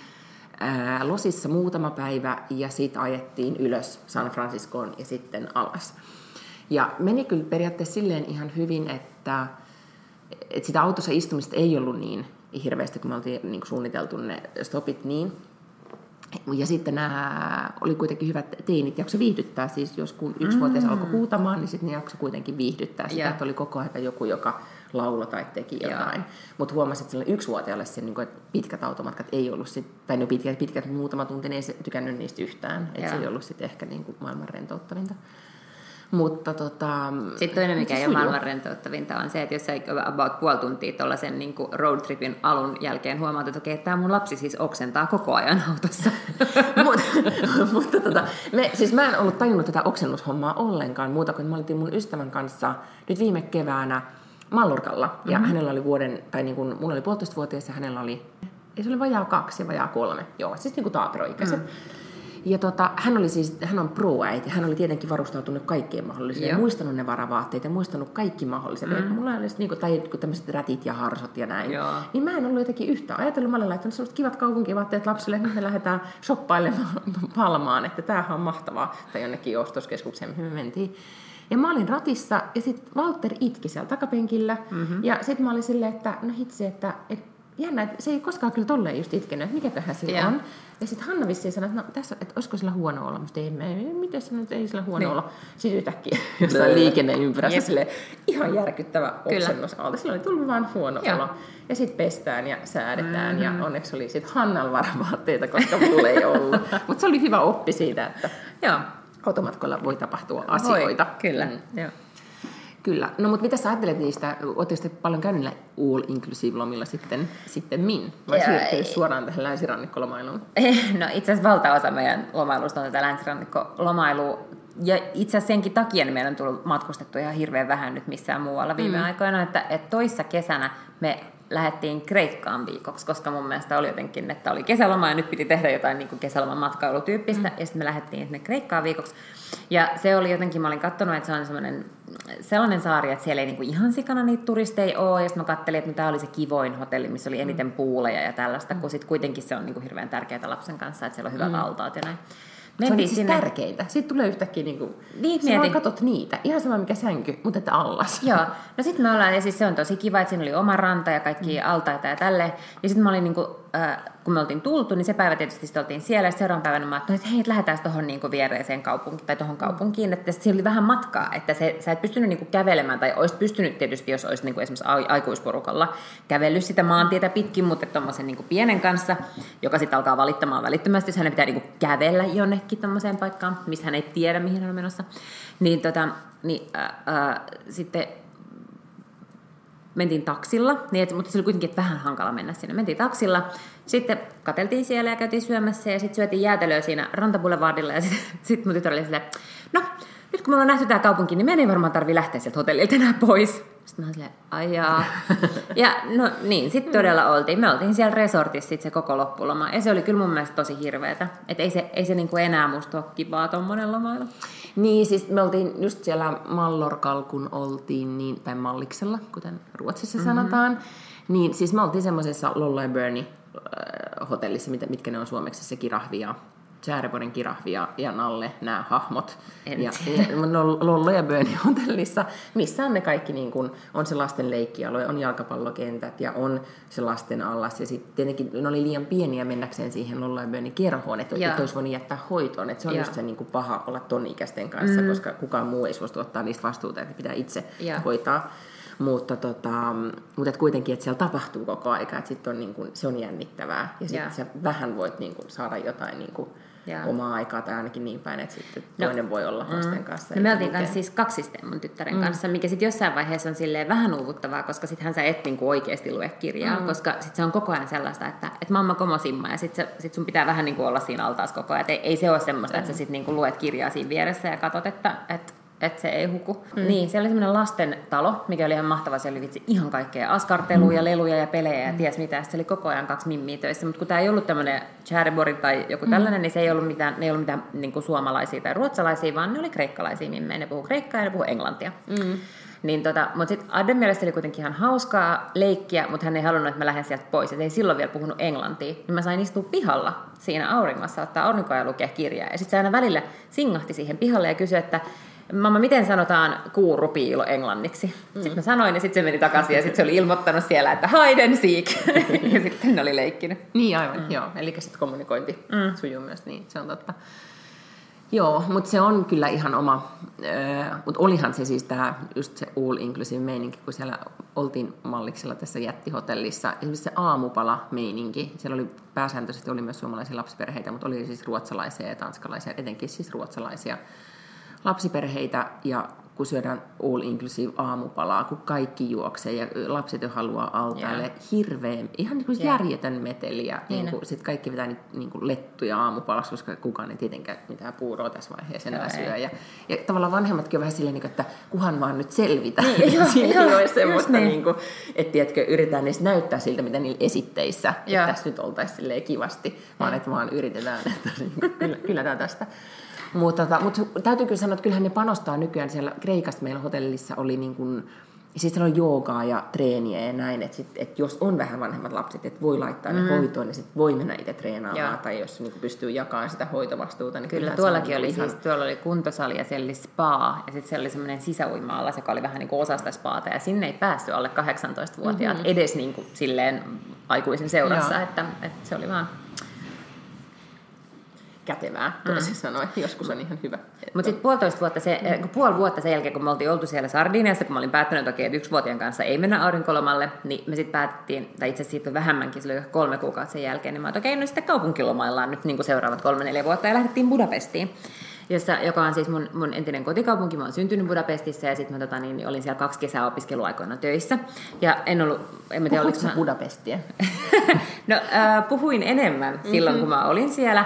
Speaker 1: ää, Losissa muutama päivä ja sitten ajettiin ylös San Franciscoon ja sitten alas. Ja meni kyllä periaatteessa silleen ihan hyvin, että, että sitä autossa istumista ei ollut niin hirveästi, kun me oltiin niin kuin suunniteltu ne stopit niin. Ja sitten nämä oli kuitenkin hyvät teinit, jakso viihdyttää, siis jos kun yksi vuotias mm. alkoi huutamaan, niin sitten ne jakso kuitenkin viihdyttää sitä, yeah. että oli koko ajan joku, joka laulo tai teki jotain. Mutta huomasin, että sille yksivuotiaalle se, niin kuin, että pitkät automatkat ei ollut, sit, tai no pitkät, pitkät muutama tunti, niin ei se tykännyt niistä yhtään. Että se ei ollut sitten ehkä niin kuin maailman rentouttavinta. Mutta tota,
Speaker 2: Sitten toinen, mikä ei ole maailman rentouttavinta, on se, että jos sä about puoli tuntia tuollaisen niin road tripin alun jälkeen huomaat, että okei, okay, tämä mun lapsi siis oksentaa koko ajan autossa. (laughs)
Speaker 1: Mut, mutta tota, me, siis mä en ollut tajunnut tätä oksennushommaa ollenkaan muuta kuin mä olin mun ystävän kanssa nyt viime keväänä Mallorkalla. Mm-hmm. Ja hänellä oli vuoden, tai niin kuin, mulla oli puolitoista vuotias ja hänellä oli, ei se oli vajaa kaksi ja vajaa kolme. Joo, siis niin kuin taaperoikäiset. Mm. Ja tota, hän oli siis, hän on pro-äiti, hän oli tietenkin varustautunut kaikkeen mahdolliseen, ja muistanut ne varavaatteet ja muistanut kaikki mahdolliset. Mm. Mulla oli niin kuin, tai tämmöiset rätit ja harsot ja näin. Joo. Niin mä en ollut jotenkin yhtä ajatellut, mä olen laittanut sellaiset kivat kaupunkivaatteet lapsille, että me lähdetään shoppailemaan (laughs) Palmaan, että tämähän on mahtavaa. Tai jonnekin ostoskeskukseen, mihin me mentiin. Ja mä olin ratissa ja sitten Walter itki siellä takapenkillä. Mm-hmm. Ja sitten mä olin silleen, että no hitsi, että, että jännä, että se ei koskaan kyllä tolleen just itkenyt, että mikä tähän sillä yeah. on. Ja sitten Hanna vissiin sanoi, että, no, tässä, että olisiko sillä huono olla. Mutta ei, ei miten se nyt ei sillä huono niin. olla. Siis yhtäkkiä (laughs) jossain liikenneympyrässä sille ihan järkyttävä oksennus alta. Sillä oli tullut vaan huono Joo. olo. Ja sitten pestään ja säädetään. Mm-hmm. Ja onneksi oli sitten Hannan varavaatteita, koska mulla ei ollut. (laughs) Mutta se oli hyvä oppi siitä, että Joo. automatkoilla voi tapahtua asioita. Voi,
Speaker 2: kyllä. Mm. Joo.
Speaker 1: Kyllä. No mutta mitä sä ajattelet niistä? Oletteko te paljon käynyt all inclusive lomilla sitten, sitten min? Vai siirtyy suoraan tähän länsirannikkolomailuun? (laughs)
Speaker 2: No itse asiassa valtaosa meidän lomailusta on tätä länsirannikkolomailua. Ja itse asiassa senkin takia niin meidän on tullut matkustettu ihan hirveän vähän nyt missään muualla viime mm. aikoina, että, että toissa kesänä me lähdettiin Kreikkaan viikoksi, koska mun mielestä oli jotenkin, että oli kesäloma ja nyt piti tehdä jotain niin kesäloman matkailutyyppistä, mm. ja sitten me lähdettiin sinne Kreikkaan viikoksi. Ja se oli jotenkin, mä olin katsonut, että se on sellainen, sellainen saari, että siellä ei niin kuin ihan sikana niitä turisteja ole, ja sitten mä katselin, että no, tämä oli se kivoin hotelli, missä oli eniten mm. puuleja ja tällaista, kun sitten kuitenkin se on niin kuin hirveän tärkeää lapsen kanssa, että siellä on hyvät mm. altaat ja näin.
Speaker 1: Se on siis sinne. tärkeintä. Sitten tulee yhtäkkiä niin kuin, niin, sä vaan katot niitä. Ihan sama mikä sänky, mutta että allas.
Speaker 2: Joo. No sitten me ollaan, ja siis se on tosi kiva, että siinä oli oma ranta ja kaikki mm. altaita ja tälleen. Ja sitten mä olin niin kuin, äh, kun me oltiin tultu, niin se päivä tietysti sitten oltiin siellä. Ja seuraavan päivänä mä ajattelin, että hei, lähdetään tuohon niin viereiseen kaupunkiin tai tuohon kaupunkiin. Että siinä oli vähän matkaa, että se, sä et pystynyt niin kävelemään, tai olisit pystynyt tietysti, jos olisit niin esimerkiksi aikuisporukalla kävellyt sitä maantietä pitkin, mutta tuommoisen niin pienen kanssa, joka sitten alkaa valittamaan välittömästi, jos hänen pitää niin kävellä jonnekin tuommoiseen paikkaan, missä hän ei tiedä, mihin hän on menossa. Niin, tota, niin äh, äh, sitten mentiin taksilla, niin et, mutta se oli kuitenkin että vähän hankala mennä sinne. Mentiin taksilla, sitten kateltiin siellä ja käytiin syömässä ja sitten syötiin jäätelöä siinä Rantaboulevardilla ja sitten (laughs) sit mun tytär oli silleen, no nyt kun me ollaan nähty tämä kaupunki, niin meidän ei varmaan tarvi lähteä sieltä hotellilta enää pois. Sitten mä silleen, ajaa. (laughs) Ja no niin, sitten todella oltiin. Me oltiin siellä resortissa sit se koko loppuloma. Ja se oli kyllä mun mielestä tosi hirveetä. Että ei se, ei se niinku enää musta ole kivaa tommonen lomailu.
Speaker 1: Niin, siis me oltiin just siellä Mallorcal, kun oltiin, niin, tai Malliksella, kuten Ruotsissa mm-hmm. sanotaan. Niin siis me oltiin semmoisessa Lolla Bernie äh, hotellissa, mitkä ne on suomeksi, se kirahvi ja Sääreporin kirahvi ja, ja Nalle, nämä hahmot. En ja, ja Lollo ja Böni hotellissa, missä on ne kaikki, niin kun, on se lasten leikkialue, on jalkapallokentät ja on se lasten allas. Ja sitten tietenkin ne oli liian pieniä mennäkseen siihen Lollo ja Böni kerhoon, että, että olisi voinut jättää hoitoon. Että se on ja. just se niin paha olla ton ikäisten kanssa, mm. koska kukaan muu ei suostu ottaa niistä vastuuta, että pitää itse ja. hoitaa. Mutta, tota, mutta et kuitenkin, että siellä tapahtuu koko aika, että sit on, niin kuin, se on jännittävää. Ja sitten sä vähän voit niin kuin, saada jotain niin kuin, ja. omaa aikaa tai ainakin niin päin, että sitten no. toinen voi olla lasten mm. kanssa.
Speaker 2: No me oltiin kanssa siis kaksisteen mun tyttären mm. kanssa, mikä sitten jossain vaiheessa on silleen vähän uuvuttavaa, koska sitten hän sä et niinku oikeasti lue kirjaa, mm. koska sitten se on koko ajan sellaista, että, että mamma komosimma ja sitten sit sun pitää vähän niinku olla siinä altaas koko ajan. Et ei, ei se ole semmoista, mm. että sä sitten niinku luet kirjaa siinä vieressä ja katsot, että, että että se ei huku. Mm. Niin, siellä oli semmoinen lasten talo, mikä oli ihan mahtava. Siellä oli vitsi ihan kaikkea askarteluja, mm. leluja ja pelejä ja mm. ties mitä. Se oli koko ajan kaksi mimmiä töissä. Mutta kun tämä ei ollut tämmöinen Charibory tai joku mm. tällainen, niin se ei ollut mitään, ne ei ollut mitään niin kuin suomalaisia tai ruotsalaisia, vaan ne oli kreikkalaisia mimmejä. Ne puhuu kreikkaa ja ne puhuu englantia. Mm. Niin tota, mutta sitten Adden mielestä oli kuitenkin ihan hauskaa leikkiä, mutta hän ei halunnut, että mä lähden sieltä pois. Et ei silloin vielä puhunut englantia. Niin mä sain istua pihalla siinä auringossa, ottaa aurinkoa ja lukea kirjaa. Ja sitten se aina välillä singahti siihen pihalle ja kysyi, että Mamma, miten sanotaan kuurupiilo englanniksi? Mm. Sitten mä sanoin ja sitten se meni takaisin ja sitten se oli ilmoittanut siellä, että hide and seek. (laughs) ja sitten ne oli leikkinyt.
Speaker 1: Niin aivan, mm. joo. Eli sitten kommunikointi mm. sujuu myös niin, se on totta. Joo, mutta se on kyllä ihan oma, äh, mutta olihan se siis tämä just se all inclusive meininki, kun siellä oltiin malliksella tässä jättihotellissa. Esimerkiksi se aamupala meininki, siellä oli pääsääntöisesti oli myös suomalaisia lapsiperheitä, mutta oli siis ruotsalaisia ja tanskalaisia, etenkin siis ruotsalaisia lapsiperheitä ja kun syödään all inclusive aamupalaa, kun kaikki juoksee ja lapset jo haluaa altaille. Yeah. Hirveän, ihan niin kuin yeah. järjetön meteli ja niin kuin, sit kaikki pitää niin kuin lettuja aamupalassa, koska kukaan ei tietenkään mitään puuroa tässä vaiheessa enää syö. Ja, ja tavallaan vanhemmatkin on vähän silleen, niin että kuhan vaan nyt selvitä. Niin, (laughs) joo, Siinä ei ole semmoista, niin. niin kuin, että tiedätkö, yritetään niistä näyttää siltä, mitä niillä esitteissä, että tässä nyt oltaisiin kivasti, vaan että vaan yritetään, että niin kuin, kyllä, kyllä tämä tästä. Mutta tota, mut täytyy kyllä sanoa, että kyllähän ne panostaa nykyään siellä Kreikassa meillä hotellissa oli niin kuin, siis siellä on joogaa ja treeniä ja näin, että, sit, että jos on vähän vanhemmat lapset, että voi laittaa mm. ne hoitoon, niin sitten voi mennä itse treenaamaan, Joo. tai jos niin pystyy jakamaan sitä hoitovastuuta. Niin
Speaker 2: kyllä, tuollakin oli, ihan... siis, tuolla oli kuntosali ja siellä oli spa, ja sitten siellä oli semmoinen sisäuima joka oli vähän niin kuin osa sitä spaata, ja sinne ei päässyt alle 18-vuotiaat mm-hmm. edes niin kuin, silleen aikuisen seurassa, että, että se oli vaan
Speaker 1: kätevää, toisin mm. sanoen. Joskus on ihan hyvä.
Speaker 2: Mutta sitten puolitoista vuotta, se, mm. puoli vuotta sen jälkeen, kun me oltiin oltu siellä Sardiniassa, kun mä olin päättänyt, että okei, yksivuotiaan kanssa ei mennä aurinkolomalle, niin me sitten päätettiin, tai itse asiassa siitä vähemmänkin, se oli kolme kuukautta sen jälkeen, niin mä että okei, no sitten kaupunkilomaillaan nyt niin kuin seuraavat kolme-neljä vuotta, ja lähdettiin Budapestiin jossa, joka on siis mun, mun entinen kotikaupunki. Mä oon syntynyt Budapestissa ja sitten mä tota, niin, olin siellä kaksi kesää opiskeluaikoina töissä. Ja en ollut, en mä tiedä,
Speaker 1: oliko mä... Budapestia? (laughs)
Speaker 2: no, äh, puhuin enemmän silloin, mm-hmm. kun mä olin siellä.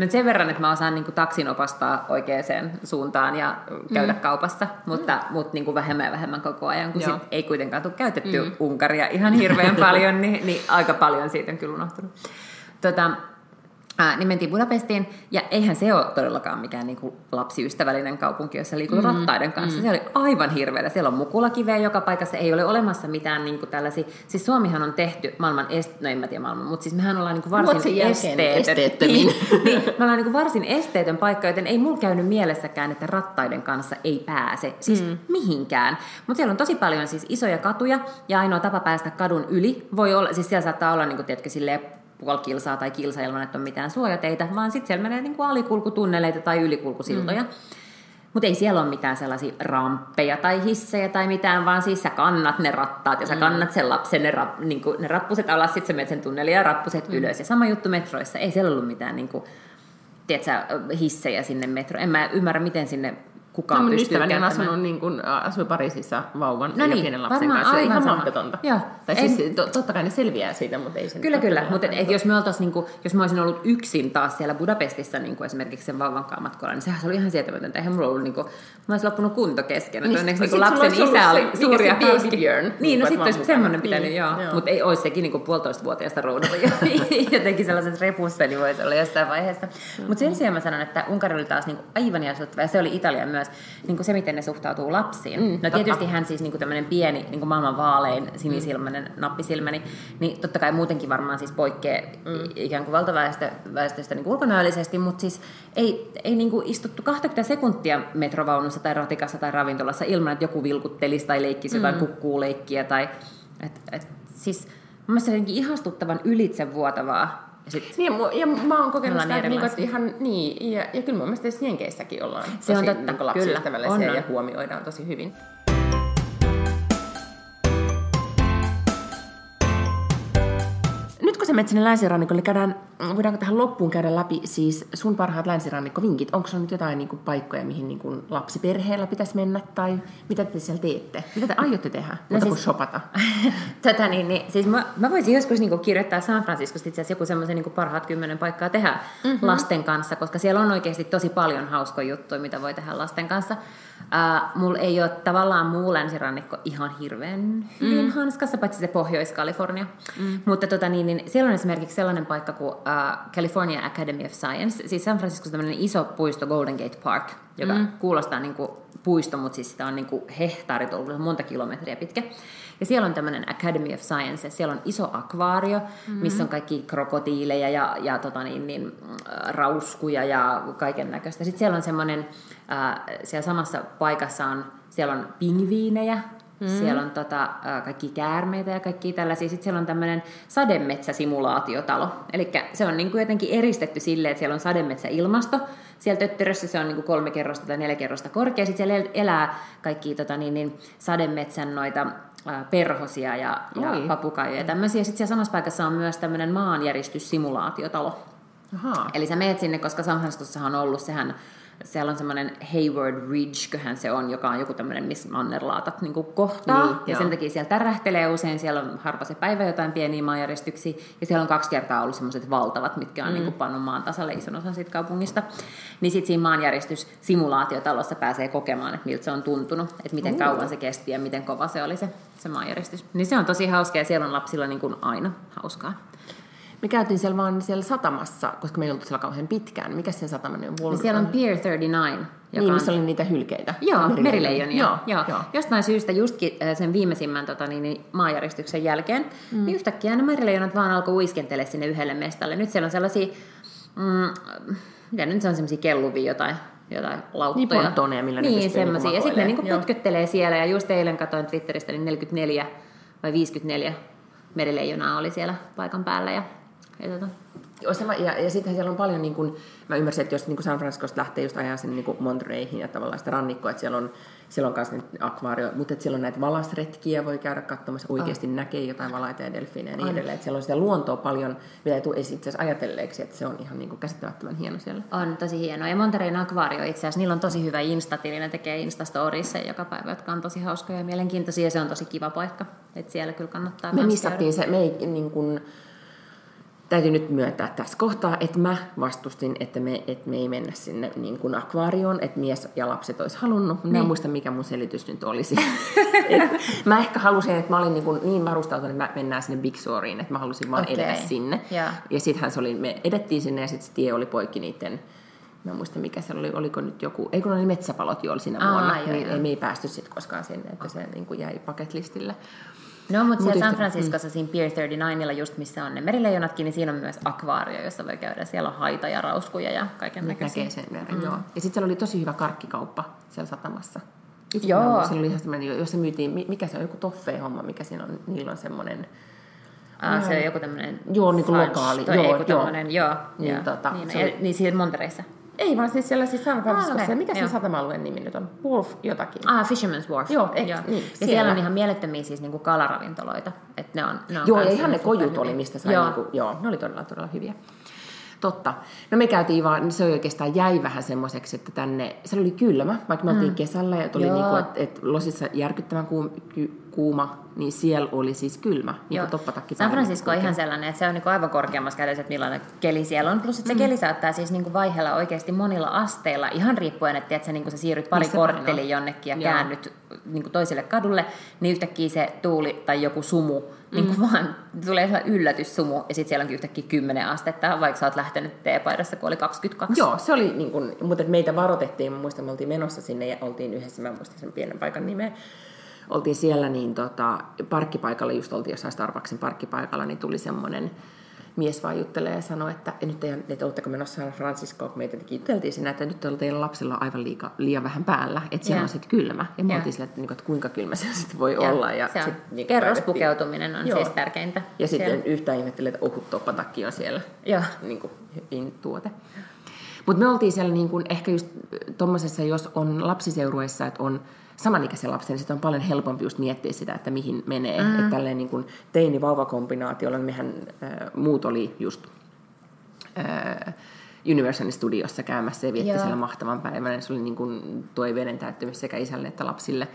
Speaker 2: Mutta sen verran, että mä osaan niin kuin, taksin opastaa oikeaan suuntaan ja käydä mm. kaupassa, mutta, mm. mutta niin kuin vähemmän ja vähemmän koko ajan, kun sit ei kuitenkaan tule käytetty mm. Unkaria ihan hirveän (laughs) paljon, niin, niin aika paljon siitä on kyllä unohtunut. Tota, Ää, niin mentiin Budapestiin, ja eihän se ole todellakaan mikään niin kuin lapsiystävällinen kaupunki, jossa liikuu mm, rattaiden kanssa. Mm. Se oli aivan hirveä. Siellä on mukulakiveä joka paikassa, ei ole olemassa mitään niin kuin tällaisia. Siis Suomihan on tehty maailman, est... no en mä tiedä maailman, mutta siis mehän ollaan niin kuin varsin esteetön. (laughs) Niin, niin, me ollaan niin kuin varsin esteetön paikka, joten ei mulla käynyt mielessäkään, että rattaiden kanssa ei pääse. Siis mm. mihinkään. Mutta siellä on tosi paljon siis isoja katuja, ja ainoa tapa päästä kadun yli voi olla, siis siellä saattaa olla niin kuin, tiedätkö, silleen puoli kilsaa tai kilsa ilman, että on mitään suojateitä, vaan sitten siellä menee niin kuin alikulkutunneleita tai ylikulkusiltoja. Mm. Mutta ei siellä ole mitään sellaisia ramppeja tai hissejä tai mitään, vaan siis sä kannat ne rattaat ja sä mm. kannat sen lapsen, ne, rap, niin kuin, ne rappuset alas, sitten sä menet sen tunnelin ja rappuset mm. ylös. Ja sama juttu metroissa, ei siellä ollut mitään niin kuin, tiedätkö, hissejä sinne metroon. En mä ymmärrä, miten sinne kukaan no, pystyy ystäväni
Speaker 1: on asunut niin kuin, asui Pariisissa vauvan no ja niin, pienen lapsen kanssa. Aivan ihan mahdotonta.
Speaker 2: Joo.
Speaker 1: Tai en... siis to, totta kai ne selviää siitä, mutta ei se
Speaker 2: Kyllä, kyllä. Mutta et, jos, me niin jos mä olisin ollut yksin taas siellä Budapestissa niin kuin esimerkiksi sen vauvan matkoilla, niin sehän oli ihan sietämätöntä. Eihän mulla ollut, niin kuin, mä olisin loppunut kunto kesken. Niin, onneksi niin lapsen isä oli suuri ja hauski. Niin, no sitten olisi semmoinen pitänyt, niin, joo. Mutta ei olisi sekin niin puolitoista-vuotiaasta roudalla (laughs) jotenkin sellaiset repussa, niin voisi olla jossain vaiheessa. Mutta sen sijaan mä sanon, että Unkari oli taas niin kuin aivan jäsuttava, ja se oli Italia myös, niin kuin se miten ne suhtautuu lapsiin. Mm, no tietysti hän siis niin kuin tämmöinen pieni, niin kuin maailman vaalein, sinisilmäinen mm. nappisilmäni, niin totta kai muutenkin varmaan siis poikkeaa mm. ikään kuin valtaväestöstä niin ulkonäöllisesti, mutta siis ei, ei niin kuin istuttu 20 sekuntia metrovaunussa tai ratikassa tai ravintolassa ilman, että joku vilkuttelisi tai leikkisi mm. jotain kukkuuleikkiä tai et, et, siis Mielestäni jotenkin ihastuttavan ylitsevuotavaa
Speaker 1: sit niin, ja, mä oon kokenut sitä, niin, että ihan niin, ja, ja kyllä mun mielestä Jenkeissäkin ollaan
Speaker 2: se tosi on totta, niin
Speaker 1: lapsiystävällisiä ja huomioidaan tosi hyvin. Kun sä menet sinne länsirannikolle, niin käydään, voidaanko tähän loppuun käydä läpi siis sun parhaat länsirannikkovinkit? Onko sulla nyt jotain niin kuin, paikkoja, mihin niin kuin, lapsiperheellä pitäisi mennä, tai mitä te siellä teette? Mitä te aiotte tehdä, no siis, shopata? (laughs)
Speaker 2: Tätä niin, niin, siis mä, mä voisin joskus niin kuin, kirjoittaa San Franciscosta itse asiassa joku semmoisen niin parhaat kymmenen paikkaa tehdä mm-hmm. lasten kanssa, koska siellä on oikeasti tosi paljon hauskoja juttuja, mitä voi tehdä lasten kanssa. Uh, mulla ei ole tavallaan muu länsirannikko ihan hirveän hyvin mm. hanskassa, paitsi se Pohjois-Kalifornia. Mm. Mutta tota, niin, niin, siellä on esimerkiksi sellainen paikka kuin uh, California Academy of Science. Siis San Franciscossa tämmöinen iso puisto Golden Gate Park, joka mm. kuulostaa niin kuin puisto, mutta siis sitä on niin kuin hehtaarit, monta kilometriä pitkä. Ja siellä on tämmöinen Academy of Science, siellä on iso akvaario, mm-hmm. missä on kaikki krokotiileja ja, ja tota niin, niin, rauskuja ja kaiken näköistä. Sitten siellä on semmoinen, äh, siellä samassa paikassa on, siellä on pingviinejä, Mm. Siellä on tota, kaikki käärmeitä ja kaikki tällaisia. Sitten siellä on tämmöinen sademetsäsimulaatiotalo. Eli se on niin kuin jotenkin eristetty silleen, että siellä on sademetsäilmasto. Siellä tötterössä se on niin kuin kolme kerrosta tai neljä kerrosta korkea. Sitten siellä elää kaikki tota, niin, niin, sademetsän noita perhosia ja, ja papukaijoja ja tämmöisiä. Sitten siellä samassa paikassa on myös tämmöinen maanjäristyssimulaatiotalo. Aha. Eli sä meet sinne, koska San Franciscossahan on ollut sehän siellä on semmoinen Hayward Ridge, köhän se on, joka on joku tämmöinen, missä mannerlaatat niin kohtaa. Niin, ja joo. sen takia siellä tärähtelee usein, siellä on harva se päivä jotain pieniä maanjäristyksiä. Ja siellä on kaksi kertaa ollut semmoiset valtavat, mitkä on mm. niin pannut maan tasalle ison osan siitä kaupungista. Niin sitten siinä maanjäristyssimulaatiotalossa pääsee kokemaan, että miltä se on tuntunut, että miten uh. kauan se kesti ja miten kova se oli se, se maanjäristys. Niin se on tosi hauska ja siellä on lapsilla niin kuin aina hauskaa.
Speaker 1: Me käytiin siellä vaan siellä satamassa, koska me ei oltu siellä kauhean pitkään. Mikä se satama on?
Speaker 2: Siellä on Pier 39.
Speaker 1: Joka niin, missä oli niitä hylkeitä.
Speaker 2: Joo, merileijonia. Joo, joo. joo. Jostain syystä justkin äh, sen viimeisimmän tota, niin, niin, maanjäristyksen jälkeen, mm. niin yhtäkkiä ne merileijonat vaan alkoi uiskentele sinne yhdelle mestalle. Nyt siellä on sellaisia, mm, mitä nyt se on sellaisia kelluvia jotain, jotain lauttoja.
Speaker 1: Niin pontoneja, millä
Speaker 2: niin, ne semmoisia. Ja sitten ne niin putköttelee siellä. Ja just eilen katsoin Twitteristä, niin 44 vai 54 merileijonaa oli siellä paikan päällä. Ja
Speaker 1: ja, tota. ja, ja sitten siellä on paljon, niin kuin, mä ymmärsin, että jos niin San Franciscosta lähtee just ajaa sinne niin Montereyhin ja tavallaan sitä rannikkoa, että siellä on, siellä on myös akvaario, mutta että siellä on näitä valasretkiä, voi käydä katsomassa, oikeasti oh. näkee jotain valaita ja delfiinejä ja niin edelleen. Että siellä on sitä luontoa paljon, mitä ei tule itse asiassa ajatelleeksi, että se on ihan niin kuin käsittämättömän hieno siellä.
Speaker 2: On tosi hieno. Ja Montereyn akvaario itse asiassa, niillä on tosi hyvä instatili, ne tekee Instastorissa joka päivä, jotka on tosi hauskoja ja mielenkiintoisia, ja se on tosi kiva paikka. Että siellä kyllä kannattaa
Speaker 1: Me missattiin se, me ei niin kuin, täytyy nyt myöntää tässä kohtaa, että mä vastustin, että me, että me ei mennä sinne niin kuin akvaarioon, että mies ja lapset olisi halunnut. Mä en niin. muista, mikä mun selitys nyt olisi. (laughs) mä ehkä halusin, että mä olin niin, kuin niin varustautunut, että mä mennään sinne Big Shoreen, että mä halusin vaan okay. edetä sinne. Yeah. Ja sittenhän se oli, me edettiin sinne ja sitten se tie oli poikki niiden Mä en muista mikä se oli, oliko nyt joku, ei kun oli metsäpalot jo oli siinä Aa, vuonna, joo, niin joo. Me ei päästy sitten koskaan sinne, että se niin kuin jäi paketlistille.
Speaker 2: No, mutta siellä San Franciscossa mm. siinä Pier 39, just missä on ne merileijonatkin, niin siinä on myös akvaario, jossa voi käydä. Siellä on haita ja rauskuja ja kaiken näköisiä.
Speaker 1: Näkee sen mm. joo. Ja sitten siellä oli tosi hyvä karkkikauppa siellä satamassa. Itse joo. Siellä oli ihan semmoinen, jossa myytiin, mikä se on, joku toffee-homma, mikä siinä on, niillä on semmoinen...
Speaker 2: Ah, se on joku tämmöinen...
Speaker 1: Joo, niin kuin lokaali.
Speaker 2: Joo, joo. joo. Niin, joo. Tota, niin, oli... niin siinä Montereissa.
Speaker 1: Ei, vaan siis siellä siis San Franciscossa. Ah, okay. Mikä se satama-alueen nimi nyt on? Wolf jotakin.
Speaker 2: Ah, Fisherman's Wharf.
Speaker 1: Joo, ek, Joo.
Speaker 2: Niin, ja siellä. siellä on ihan mielettömiä siis niinku kalaravintoloita. Et ne on, ne on
Speaker 1: joo, ja ihan ne kojut oli, mistä sai joo. Niinku, joo, ne oli todella, todella hyviä. Totta. No me käytiin vaan, se oikeastaan jäi vähän semmoiseksi, että tänne, se oli kylmä, vaikka me oltiin mm. kesällä ja tuli niinku, että et losissa järkyttävän kuum, kuuma, niin siellä oli siis kylmä, niin kuin toppatakki.
Speaker 2: San Francisco on ihan sellainen, että se on niin kuin aivan korkeammassa kädessä, että millainen keli siellä on. Plus, että se mm. keli saattaa siis niin kuin vaihdella oikeasti monilla asteilla, ihan riippuen, että, että sä, niin kuin sä siirryt pari kortteliin jonnekin ja Joo. käännyt niin kuin toiselle kadulle, niin yhtäkkiä se tuuli tai joku sumu niin kuin mm. (laughs) vaan tulee sellainen yllätyssumu ja sitten siellä onkin yhtäkkiä 10 astetta, vaikka sä oot lähtenyt teepaidassa, kun oli 22.
Speaker 1: Joo, se oli niin kuin, mutta meitä varoitettiin, muistan, me oltiin menossa sinne ja oltiin yhdessä, mä muistan sen pienen paikan nimeä, oltiin siellä, niin tota, parkkipaikalla, just oltiin jossain Starbucksin parkkipaikalla, niin tuli semmoinen mies vaan juttelee ja sanoi, että nyt ei, että oletteko menossa San Francisco, kun meitä juteltiin siinä, että nyt teillä lapsilla aivan liika, liian vähän päällä, että siellä yeah. on sitten kylmä. Ja me oltiin sille, että, niinku, että kuinka kylmä se sitten voi yeah. olla. Ja
Speaker 2: se on. Sit, niin Kerrospukeutuminen on Joo. siis tärkeintä.
Speaker 1: Ja sitten yhtään ihmettelin, että ohut toppatakki on siellä Joo. Niin kuin, tuote. Mutta me oltiin siellä niin kuin, ehkä just tuommoisessa, jos on lapsiseurueessa, että on samanikäisen lapsen, niin sitten on paljon helpompi just miettiä sitä, että mihin menee. Mm. Että tälleen niin kuin teini-vauva-kombinaatiolla, niin mehän äh, muut oli just äh, Universal Studiossa käymässä ja vietti siellä mahtavan päivän. Se oli niin kuin toiveiden täyttymys sekä isälle että lapsille.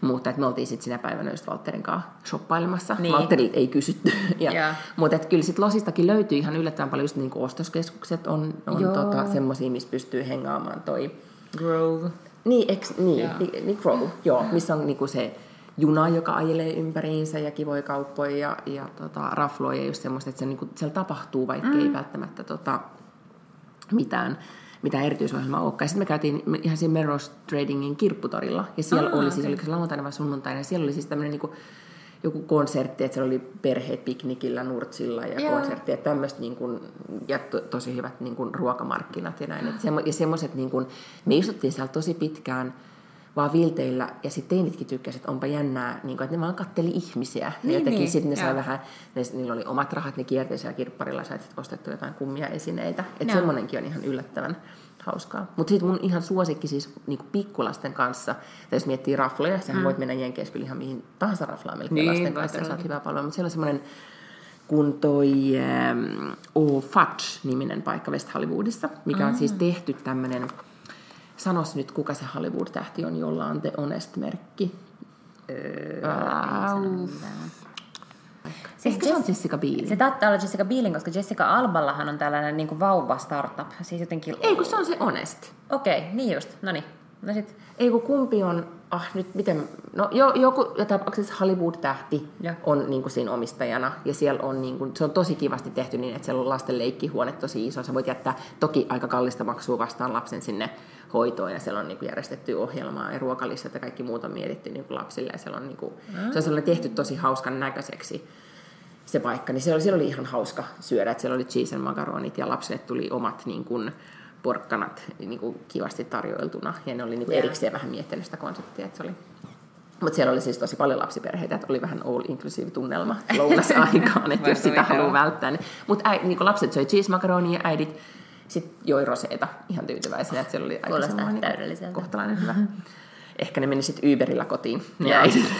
Speaker 1: Mutta että me oltiin sitten sinä päivänä just Walterin kanssa shoppailemassa. Niin. Walterilta ei kysytty. (laughs) ja, mutta että kyllä sitten Losistakin löytyy ihan yllättävän paljon just niin kuin ostoskeskukset on, on tota, semmoisia, missä pystyy hengaamaan toi
Speaker 2: Grove.
Speaker 1: Niin, eks, niin, yeah. niin, niin Crow, joo, missä on niinku se juna, joka ajelee ympäriinsä ja kivoja kauppoja ja, ja tota, rafloja ja just semmoista, että se, niinku, siellä tapahtuu, vaikka mm. ei välttämättä tota, mitään, mitään erityisohjelmaa olekaan. Sitten me käytiin ihan siinä Melrose Tradingin kirpputorilla ja siellä ah, oli siis, okay. oliko se lauantaina vai sunnuntaina, ja siellä oli siis tämmöinen niinku, joku konsertti, että siellä oli perheet piknikillä Nurtsilla ja Joo. konsertti, että tämmöistä niin kuin, ja to, tosi hyvät niin kuin, ruokamarkkinat ja näin. Et semmo, ja semmoiset, niin kuin, me istuttiin siellä tosi pitkään vaan vilteillä, ja sitten teinitkin tykkäsivät, että onpa jännää, niin kuin, että ne vaan katteli ihmisiä. Niin, ja jotenkin niin, sitten ne sai vähän, ne, niillä oli omat rahat, ne kierteli siellä kirpparilla, sait sitten ostettu jotain kummia esineitä. Että semmoinenkin on ihan yllättävän hauskaa. Mutta sitten mun ihan suosikki siis niinku pikkulasten kanssa, tai jos miettii rafloja, sehän mm. voit mennä Jenkeissä kyllä ihan mihin tahansa raflaan melkein niin, lasten kanssa, ja saat hyvää palvelua. Mutta siellä on semmoinen kun toi ähm, O Fudge-niminen paikka West Hollywoodissa, mikä on siis tehty tämmöinen Sanos nyt, kuka se Hollywood-tähti on, jolla on The Honest-merkki.
Speaker 2: Öö,
Speaker 1: Siis Ehkä se on Jessica Biel.
Speaker 2: Se taitaa olla Jessica Bielin, koska Jessica Alballahan on tällainen niin kuin vauva startup. Siis jotenkin...
Speaker 1: Ei, kun se on se Honest.
Speaker 2: Okei, okay, niin just. No niin. No sit.
Speaker 1: Ei kun kumpi on, ah nyt miten, no jo, joku tapauksessa Hollywood-tähti ja. on niin kuin siinä omistajana ja siellä on, niin kuin, se on tosi kivasti tehty niin, että siellä on lasten leikkihuone tosi iso. Sä voit jättää toki aika kallista maksua vastaan lapsen sinne hoitoon ja siellä on niin kuin järjestetty ohjelmaa ja ruokalistat ja kaikki muuta mietitty niin kuin lapsille ja siellä on, niin kuin, mm. se on sellainen tehty tosi hauskan näköiseksi se paikka, niin siellä oli, siellä oli ihan hauska syödä, että siellä oli cheese and makaronit ja lapsille tuli omat niin kuin, porkkanat niin kuin kivasti tarjoiltuna. Ja ne oli niin kuin yeah. erikseen vähän miettinyt sitä konseptia, että se oli mutta siellä oli siis tosi paljon lapsiperheitä, että oli vähän all inclusive tunnelma lounasaikaan, (laughs) että jos sitä haluaa välttää. Mutta niin lapset söi cheese macaronia ja äidit sitten joi roseita ihan tyytyväisenä, että siellä oli aika
Speaker 2: niin
Speaker 1: kohtalainen hyvä. (laughs) Ehkä ne meni sitten Uberillä kotiin, ne (laughs) äidit.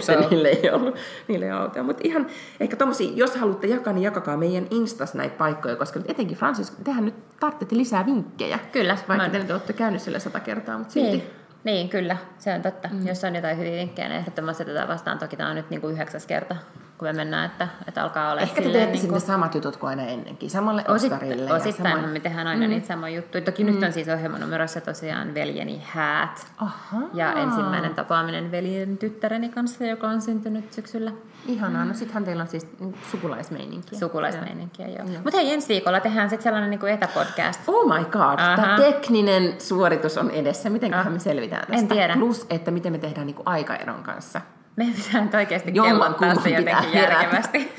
Speaker 1: so. (laughs) niille ei ollut, niille ei autoja. Mutta ihan ehkä tommosia, jos haluatte jakaa, niin jakakaa meidän Instas näitä paikkoja, koska etenkin Francis, tehän nyt tarvitsette lisää vinkkejä.
Speaker 2: Kyllä.
Speaker 1: Vaikka te nyt olette käynyt sille sata kertaa, mutta silti.
Speaker 2: Niin. Niin, kyllä, se on totta. Mm. Jos on jotain hyviä vinkkejä, niin ehdottomasti tätä vastaan. Toki tämä on nyt niin kuin yhdeksäs kerta, kun me mennään, että, että alkaa olla
Speaker 1: Ehkä te teette niin kuin... samat jutut kuin aina ennenkin, samalle.
Speaker 2: Osittain sama... me tehdään aina mm. niitä samoja juttuja. Toki mm. nyt on siis ohjelmanumerossa tosiaan veljeni häät. Aha. Ja ensimmäinen tapaaminen veljen tyttäreni kanssa, joka on syntynyt syksyllä.
Speaker 1: Ihanaa, no sittenhän teillä on siis sukulaismeininkiä.
Speaker 2: Sukulaismeininkiä, joo. joo. Mutta hei, ensi viikolla tehdään sitten sellainen niin kuin etäpodcast.
Speaker 1: Oh my god, tämä tekninen suoritus on edessä. Mitenköhän ah. me selvitään tästä?
Speaker 2: En tiedä.
Speaker 1: Plus, että miten me tehdään niin kuin aikaeron kanssa.
Speaker 2: Me pitää nyt oikeasti kellottaa se jotenkin järkevästi.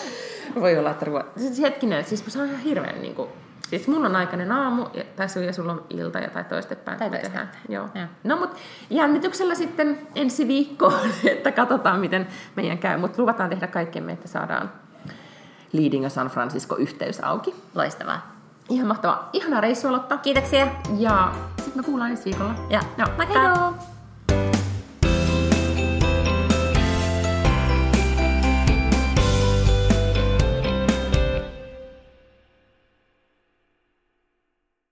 Speaker 2: (laughs)
Speaker 1: Voi olla, että ruo... Siis hetkinen, siis se on ihan hirveän niin kuin... Siis mun on aikainen aamu, tai sun ja sulla on ilta ja tai toistepäin.
Speaker 2: Tai toistepäin.
Speaker 1: Joo. Ja. No mut jännityksellä sitten ensi viikko, (laughs) että katsotaan miten meidän käy. Mutta luvataan tehdä kaikkemme, että saadaan Leading San Francisco yhteys auki.
Speaker 2: Loistavaa.
Speaker 1: Ihan mahtavaa. Ihanaa reissua, Lotta.
Speaker 2: Kiitoksia.
Speaker 1: Ja sitten me kuullaan ensi viikolla.
Speaker 2: Ja,
Speaker 1: no,
Speaker 2: moikka!